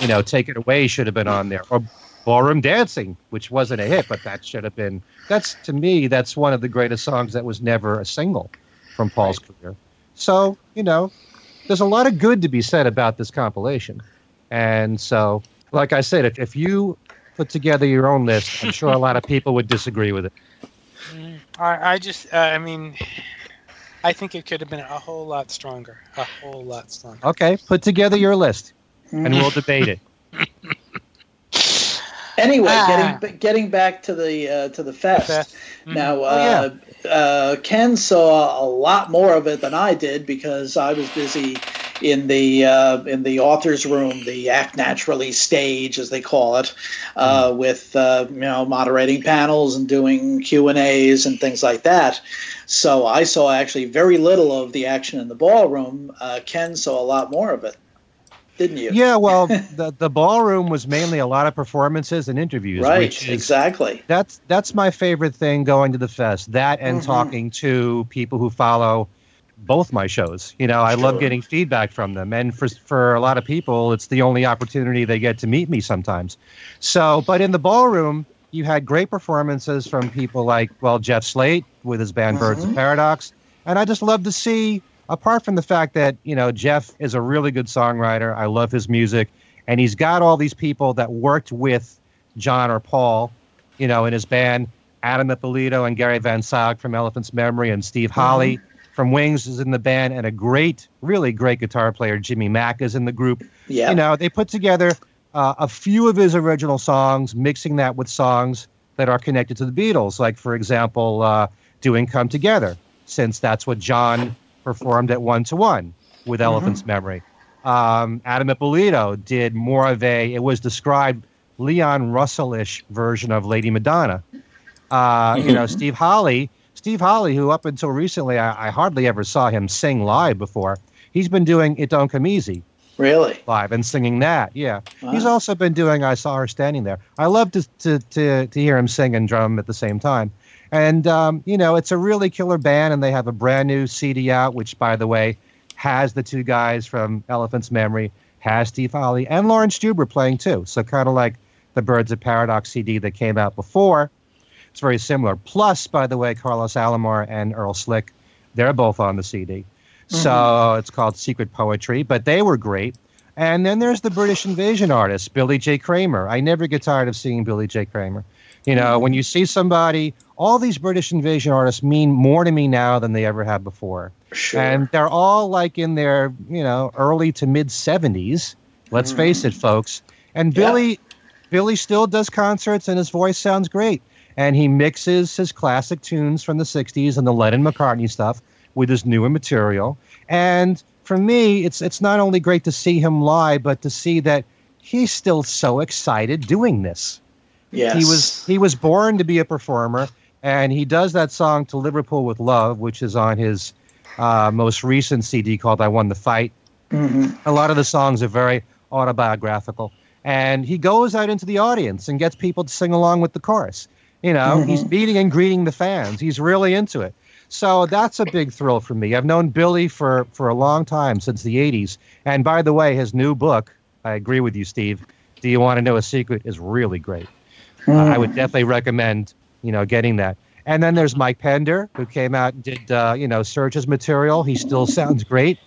you know, Take It Away should have been on there, or Ballroom Dancing, which wasn't a hit, but that should have been. That's to me, that's one of the greatest songs that was never a single from Paul's right. career. So you know, there's a lot of good to be said about this compilation. And so, like I said, if, if you put together your own list, I'm sure a lot of people would disagree with it. Mm, I, I just, uh, I mean, I think it could have been a whole lot stronger. A whole lot stronger. Okay, put together your list, and we'll debate it. Anyway, ah. getting getting back to the uh, to the fest. fest. Mm-hmm. Now, uh, oh, yeah. Uh, Ken saw a lot more of it than I did because I was busy in the uh, in the authors' room, the Act Naturally stage, as they call it, mm. with uh, you know moderating panels and doing Q and A's and things like that. So I saw actually very little of the action in the ballroom. Ken saw a lot more of it didn't you? Yeah, well, the the ballroom was mainly a lot of performances and interviews. Right, is, exactly. That's that's my favorite thing going to the fest. That and mm-hmm. talking to people who follow both my shows. You know, I sure. love getting feedback from them, and for for a lot of people, it's the only opportunity they get to meet me sometimes. So, but in the ballroom, you had great performances from people like well Jeff Slate with his band mm-hmm. Birds of Paradox, and I just love to see apart from the fact that you know Jeff is a really good songwriter, I love his music, and he's got all these people that worked with John or Paul, you know, in his band. Adam Ippolito and Gary Van Scyoc from Elephant's Memory and Steve Holley mm-hmm. from Wings is in the band, and a great, really great guitar player, Jimmy Mack, is in the group. Yeah. You know, they put together uh, a few of his original songs, mixing that with songs that are connected to the Beatles, like, for example, uh, doing Come Together, since that's what John performed at one to one with mm-hmm. Elephant's Memory. Um, Adam Ippolito did more of a, it was described Leon Russell ish version of Lady Madonna. Uh, you know, Steve Holley, Steve Holley, who up until recently I, I, hardly ever saw him sing live before, he's been doing It Don't Come Easy. Really? Live and singing that, yeah. Wow. He's also been doing I Saw Her Standing There. I love to, to, to, to hear him sing and drum at the same time. And, um, you know, it's a really killer band, and they have a brand new CD out, which, by the way, has the two guys from Elephant's Memory, has Steve Holley, and Laurence Juber playing too. So, kind of like the Birds of Paradox CD that came out before. It's very similar. Plus, by the way, Carlos Alomar and Earl Slick, they're both on the CD. Mm-hmm. So it's called Secret Poetry, but they were great. And then there's the British invasion artist, Billy J. Kramer. I never get tired of seeing Billy J. Kramer. You know, when you see somebody all these British invasion artists mean more to me now than they ever have before. Sure. And they're all like in their, you know, early to mid 70s. Let's mm. face it, folks. And Billy yeah. Billy still does concerts and his voice sounds great. And he mixes his classic tunes from the 60s and the Lennon McCartney stuff with his newer material. And for me, it's it's not only great to see him live, but to see that he's still so excited doing this. Yes. He was he was born to be a performer and he does that song to Liverpool with Love, which is on his uh, most recent CD called "I Won the Fight." Mm-hmm. A lot of the songs are very autobiographical, and he goes out into the audience and gets people to sing along with the chorus. You know, mm-hmm. he's meeting and greeting the fans. He's really into it. So that's a big thrill for me. I've known Billy for, for a long time, since the 80s. And by the way, his new book, I agree with you, Steve. Do you want to know a secret? Is really great. Mm. Uh, I would definitely recommend you know, getting that. And then there's Mike Pender, who came out and did, uh, you know, Searchers' material. He still sounds great.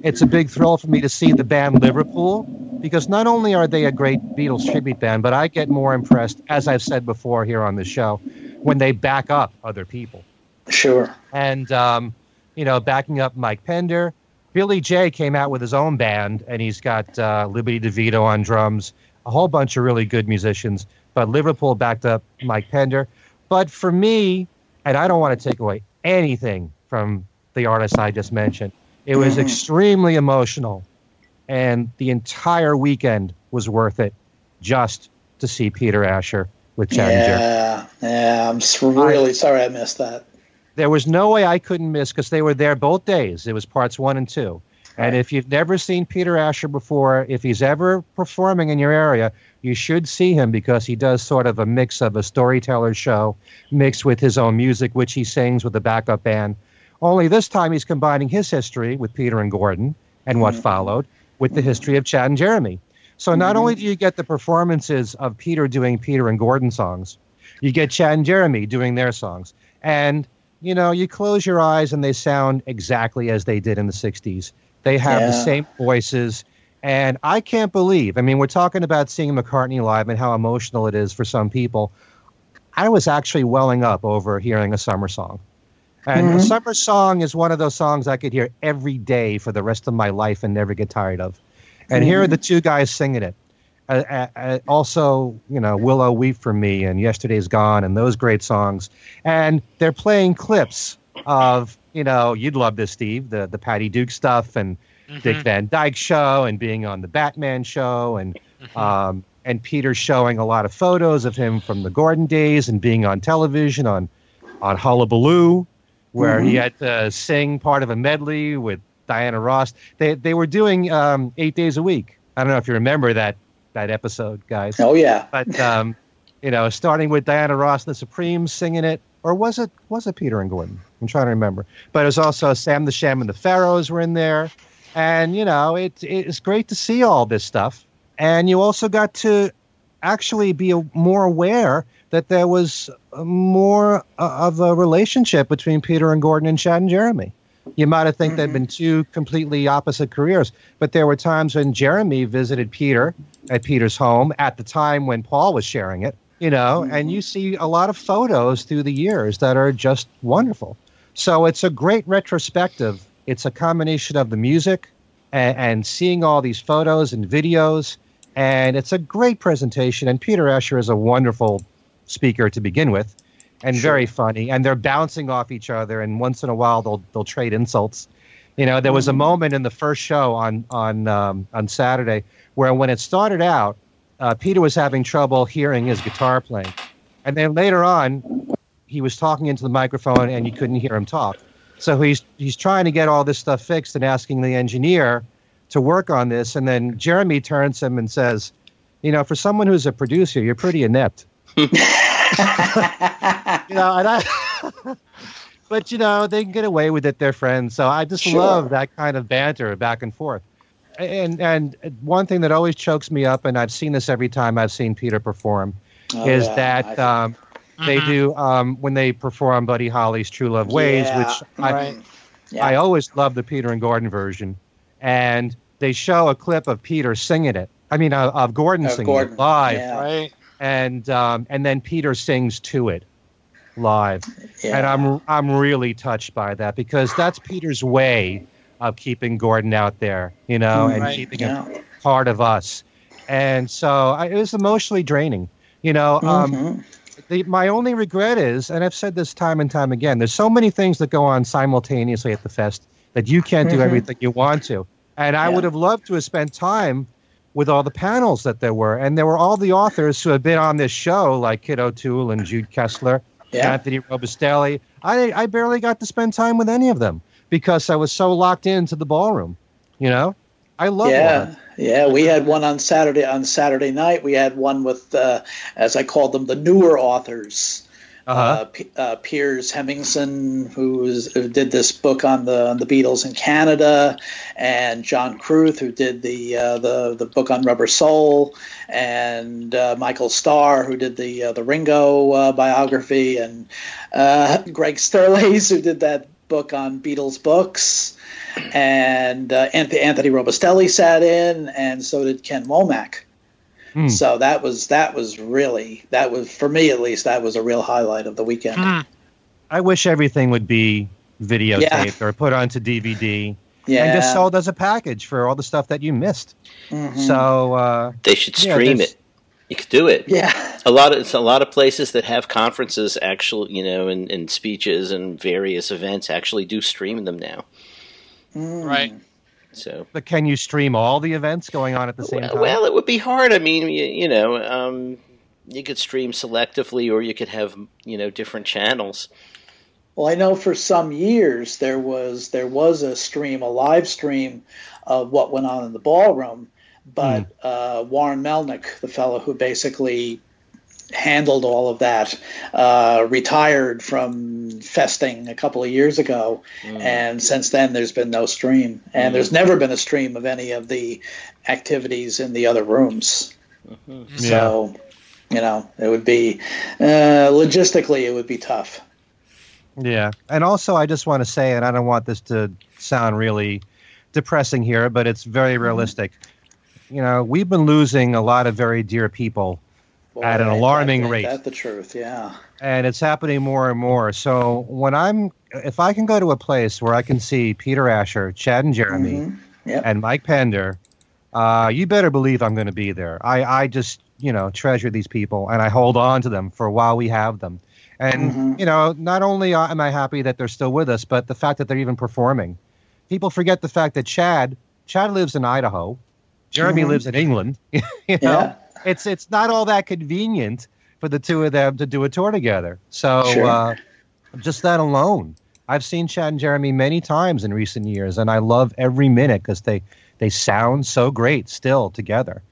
It's a big thrill for me to see the band Liverpool because not only are they a great Beatles tribute band, but I get more impressed, as I've said before here on the show, when they back up other people. Sure. And, um, you know, backing up Mike Pender. Billy J came out with his own band, and he's got uh, Liberty DeVito on drums, a whole bunch of really good musicians, but Liverpool backed up Mike Pender. But for me, and I don't want to take away anything from the artists I just mentioned, it was mm-hmm. extremely emotional, and the entire weekend was worth it just to see Peter Asher with Challenger. Yeah, yeah. I'm really I, sorry I missed that. There was no way I couldn't miss because they were there both days. It was parts one and two. And if you've never seen Peter Asher before, if he's ever performing in your area, you should see him because he does sort of a mix of a storyteller show mixed with his own music, which he sings with a backup band. Only this time he's combining his history with Peter and Gordon and what mm-hmm. followed with the history of Chad and Jeremy. So not mm-hmm. only do you get the performances of Peter doing Peter and Gordon songs, you get Chad and Jeremy doing their songs. And, you know, you close your eyes and they sound exactly as they did in the 60s. They have yeah. the same voices. And I can't believe, I mean, we're talking about seeing McCartney live and how emotional it is for some people. I was actually welling up over hearing a summer song. And mm-hmm. summer song is one of those songs I could hear every day for the rest of my life and never get tired of. And mm-hmm. here are the two guys singing it. Uh, uh, uh, also, you know, Willow Weep for Me and Yesterday's Gone and those great songs. And they're playing clips of you know, you'd love this, Steve, the the Patty Duke stuff and mm-hmm. Dick Van Dyke show and being on the Batman show and mm-hmm. um, and Peter showing a lot of photos of him from the Gordon days and being on television on on Hullabaloo, where mm-hmm. he had to sing part of a medley with Diana Ross. They they were doing um, eight days a week. I don't know if you remember that that episode, guys. Oh yeah. But um, you know, starting with Diana Ross and the Supremes singing it, or was it was it Peter and Gordon? I'm trying to remember. But it was also Sam the Sham and the Pharaohs were in there, and you know it it's great to see all this stuff. And you also got to actually be more aware that there was more of a relationship between Peter and Gordon and Chad and Jeremy. You might have think mm-hmm. they'd been two completely opposite careers, but there were times when Jeremy visited Peter at Peter's home at the time when Paul was sharing it, you know, mm-hmm. and you see a lot of photos through the years that are just wonderful. So it's a great retrospective. It's a combination of the music and, and seeing all these photos and videos, and it's a great presentation. And Peter Asher is a wonderful speaker to begin with, and sure. very funny. And they're bouncing off each other, and once in a while they'll they'll trade insults. You know, there was a mm-hmm. moment in the first show on on um, on Saturday where when it started out, uh, Peter was having trouble hearing his guitar playing, and then later on, he was talking into the microphone and you couldn't hear him talk. So he's he's trying to get all this stuff fixed and asking the engineer to work on this. And then Jeremy turns him and says, "You know, for someone who's a producer, you're pretty inept." you know, and I. but you know, they can get away with it. They're friends. So I just sure. love that kind of banter back and forth. And and one thing that always chokes me up, and I've seen this every time I've seen Peter perform, oh, is yeah. that. Um, they mm-hmm. do um, when they perform Buddy Holly's "True Love Ways," yeah, which I, right. yeah. I always love the Peter and Gordon version, and they show a clip of Peter singing it. I mean, uh, of Gordon singing Gordon. it live, yeah. right? And um, and then Peter sings to it live, and I'm I'm really touched by that because that's Peter's way of keeping Gordon out there, you know, mm, and right. keeping him part of us. And so I, it was emotionally draining, you know. Um, mm-hmm the, my only regret is, and I've said this time and time again, there's so many things that go on simultaneously at the fest that you can't mm-hmm. do everything you want to. And I yeah. would have loved to have spent time with all the panels that there were. And there were all the authors who have been on this show, like Kit O'Toole and Jude Kessler, yeah. Anthony Robustelli. I, I barely got to spend time with any of them because I was so locked into the ballroom, you know? I love yeah. Yeah, we had one on Saturday on Saturday night. We had one with, uh, as I called them, the newer authors. Uh-huh. Uh, P- uh, Piers Hemmingsen, who, was, who did this book on the on the Beatles in Canada, and John Kruth, who did the uh, the the book on Rubber Soul, and uh, Michael Starr, who did the uh, the Ringo biography, and Greg Sterles, who did that book on Beatles books and uh, Anthony Robustelli sat in, and so did Ken Womack. Mm. So that was that was really that was for me at least that was a real highlight of the weekend. Mm. I wish everything would be videotaped yeah. or put onto DVD. Yeah. and just sold as a package for all the stuff that you missed. Mhm. So uh, They should stream there's- it. You could do it. yeah. A lot of it's a lot of places that have conferences, actually, you know, and, and speeches and various events actually do stream them now. Mm. Right. So but can you stream all the events going on at the same well, time? well, it would be hard. I mean, you, you know, um, you could stream selectively, or you could have you know different channels. Well, I know for some years there was there was a stream, a live stream of what went on in the ballroom, but uh, Warren Melnick, the fellow who basically handled all of that, uh, retired from festing a couple of years ago, and since then there's been no stream, and there's never been a stream of any of the activities in the other rooms. So, you know, it would be uh, logistically it would be tough. Yeah. And also, I just want to say, and I don't want this to sound really depressing here, but it's very realistic. You know, we've been losing a lot of very dear people, At an alarming ain't rate. That's the truth, yeah. and it's happening more and more. So when I'm, if I can go to a place where I can see Peter Asher, Chad and Jeremy, Mhm. Yep. and Mike Pender, uh, you better believe I'm going to be there. I, I just, you know, treasure these people and I hold on to them for while we have them. And, Mhm. you know, not only am I happy that they're still with us, but the fact that they're even performing. People forget the fact that Chad, Chad lives in Idaho. Jeremy Mhm. lives in England. you know, Yeah. it's it's not all that convenient for the two of them to do a tour together. So Sure. uh, just that alone, I've seen Chad and Jeremy many times in recent years, and I love every minute because they they sound so great still together.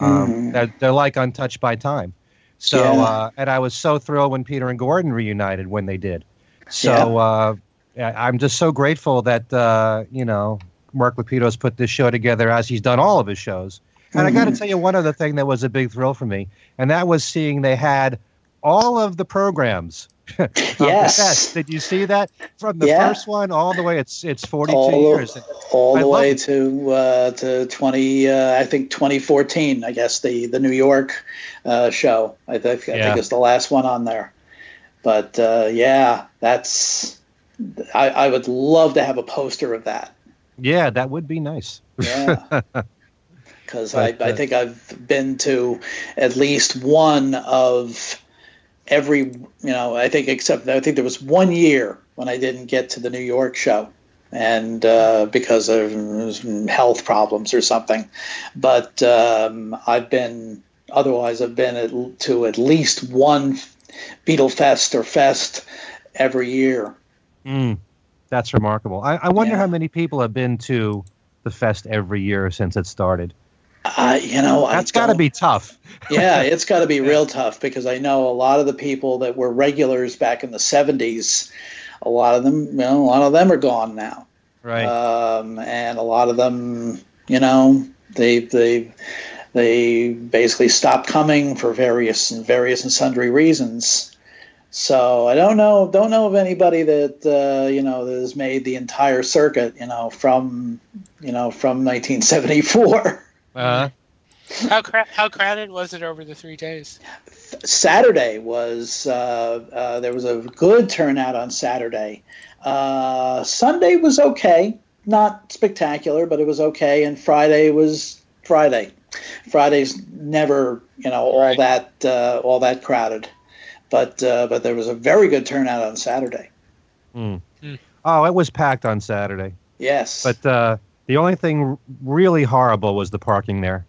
Um, Mhm. they're, they're like untouched by time. So Yeah. uh, and I was so thrilled when Peter and Gordon reunited when they did. So uh, I- I'm just so grateful that uh, you know Mark Lapidos put this show together as he's done all of his shows. And I got to tell you one other thing that was a big thrill for me, and that was seeing they had all of the programs. Yes. Did you see that from the Yeah. first one all the way? It's it's 42 all years. All I the way it. to uh, to 20, uh, I think 2014. I guess the the New York uh, show. I think I Yeah. think it's the last one on there. But uh, yeah, that's. I, I would love to have a poster of that. Yeah, that would be nice. Yeah. Because I, I uh, think I've been to at least one of every, you know, I think except I think there was one year when I didn't get to the New York show and uh, because of health problems or something. But um, I've been, otherwise, I've been at, to at least one Beatlefest or Fest every year. Mm, that's remarkable. I, I wonder Yeah. how many people have been to the fest every year since it started. Uh, you know, That's got to be tough. yeah, it's got to be real tough because I know a lot of the people that were regulars back in the '70s. A lot of them, you know, a lot of them are gone now, Right. um, and a lot of them, you know, they they they basically stopped coming for various and various and sundry reasons. So I don't know, don't know of anybody that uh, you know that has made the entire circuit, you know, from you know from 1974. uh, How cra- how crowded was it over the three days? Saturday was uh, uh, there was a good turnout on Saturday. Uh, Sunday was okay, not spectacular, but it was okay. And Friday was Friday. Friday's never you know all Right. that uh, all that crowded, but uh, but there was a very good turnout on Saturday. oh, it was packed on Saturday. Yes, But uh, the only thing r- really horrible was the parking there.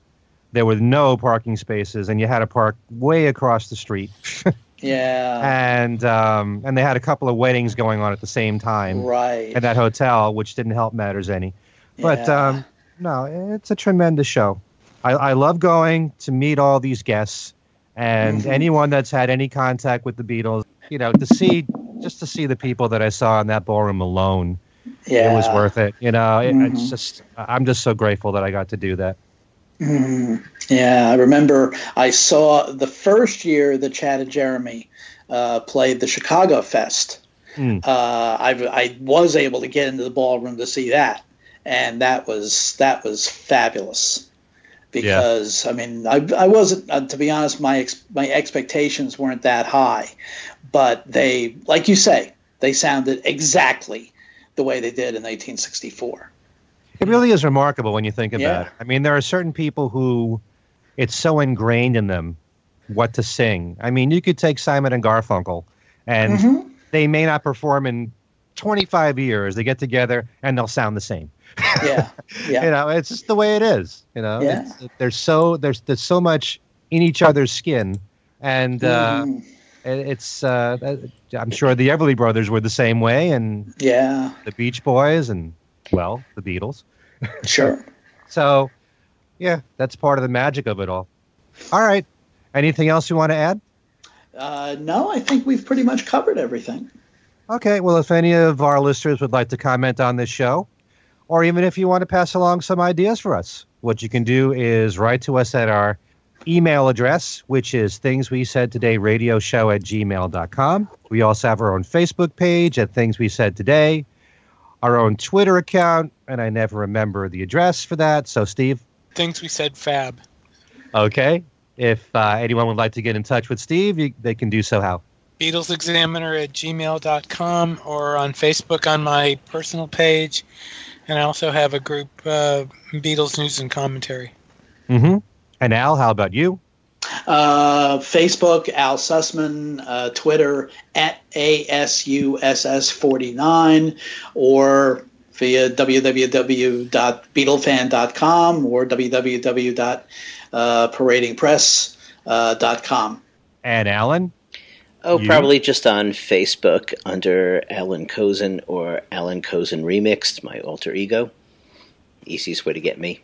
There were no parking spaces, and you had to park way across the street. yeah, and um, and they had a couple of weddings going on at the same time right. at that hotel, which didn't help matters any. But Yeah. um, no, it's a tremendous show. I, I love going to meet all these guests and Mhm. anyone that's had any contact with the Beatles. You know, to see just to see the people that I saw in that ballroom alone, yeah. it was worth it. You know, it, Mhm. it's just I'm just so grateful that I got to do that. Mm, yeah, I remember I saw the first year that Chad and Jeremy uh, played the Chicago Fest. Mm. Uh, I, I was able to get into the ballroom to see that, and that was that was fabulous. Because I mean, I, I wasn't uh, to be honest, my ex, my expectations weren't that high, but they, like you say, they sounded exactly the way they did in 1964. It really is remarkable when you think about yeah. it. I mean, there are certain people who it's so ingrained in them what to sing. I mean, you could take Simon and Garfunkel, and mm-hmm. they may not perform in 25 years. They get together and they'll sound the same. Yeah, yeah. you know, it's just the way it is. You know, yeah. there's so there's there's so much in each other's skin, and uh, mm. it's uh, I'm sure the Everly Brothers were the same way, and yeah, the Beach Boys, and well, the Beatles. Sure. so, yeah, that's part of the magic of it all. All right. Anything else you want to add? Uh, no, I think we've pretty much covered everything. Okay. Well, if any of our listeners would like to comment on this show, or even if you want to pass along some ideas for us, what you can do is write to us at our email address, which is things we said today radio show at gmail.com. We also have our own Facebook page at things we said today our own Twitter account, and I never remember the address for that. So, Steve? Things we said fab. Okay. If uh, anyone would like to get in touch with Steve, you, they can do so how? BeatlesExaminer at gmail.com or on Facebook on my personal page. And I also have a group, uh, Beatles News and Commentary. Mm-hmm. And Al, how about you? Uh, Facebook, Al Sussman, uh, Twitter at ASUSS49, or via www.beatlefan.com or www.paradingpress.com. And Allan? Oh, you? probably just on Facebook under Allan Kozinn or Allan Kozinn Remixed, my alter ego. Easiest way to get me.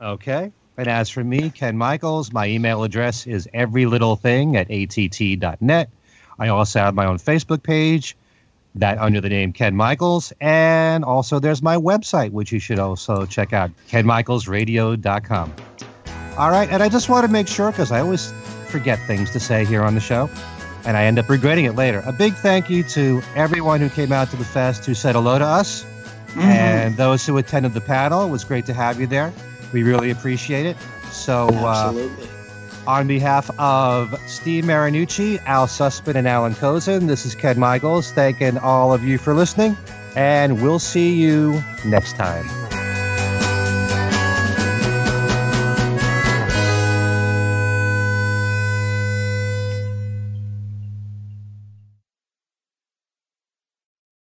Okay. And as for me, Ken Michaels, my email address is everylittlething at att.net. I also have my own Facebook page, that under the name Ken Michaels. And also there's my website, which you should also check out, kenmichaelsradio.com. All right, and I just want to make sure, because I always forget things to say here on the show, and I end up regretting it later. A big thank you to everyone who came out to the fest who said hello to us, mm-hmm. and those who attended the panel. It was great to have you there. We really appreciate it. So, uh, on behalf of Steve Marinucci, Al Sussman, and Allan Kozinn, this is Ken Michaels thanking all of you for listening, and we'll see you next time.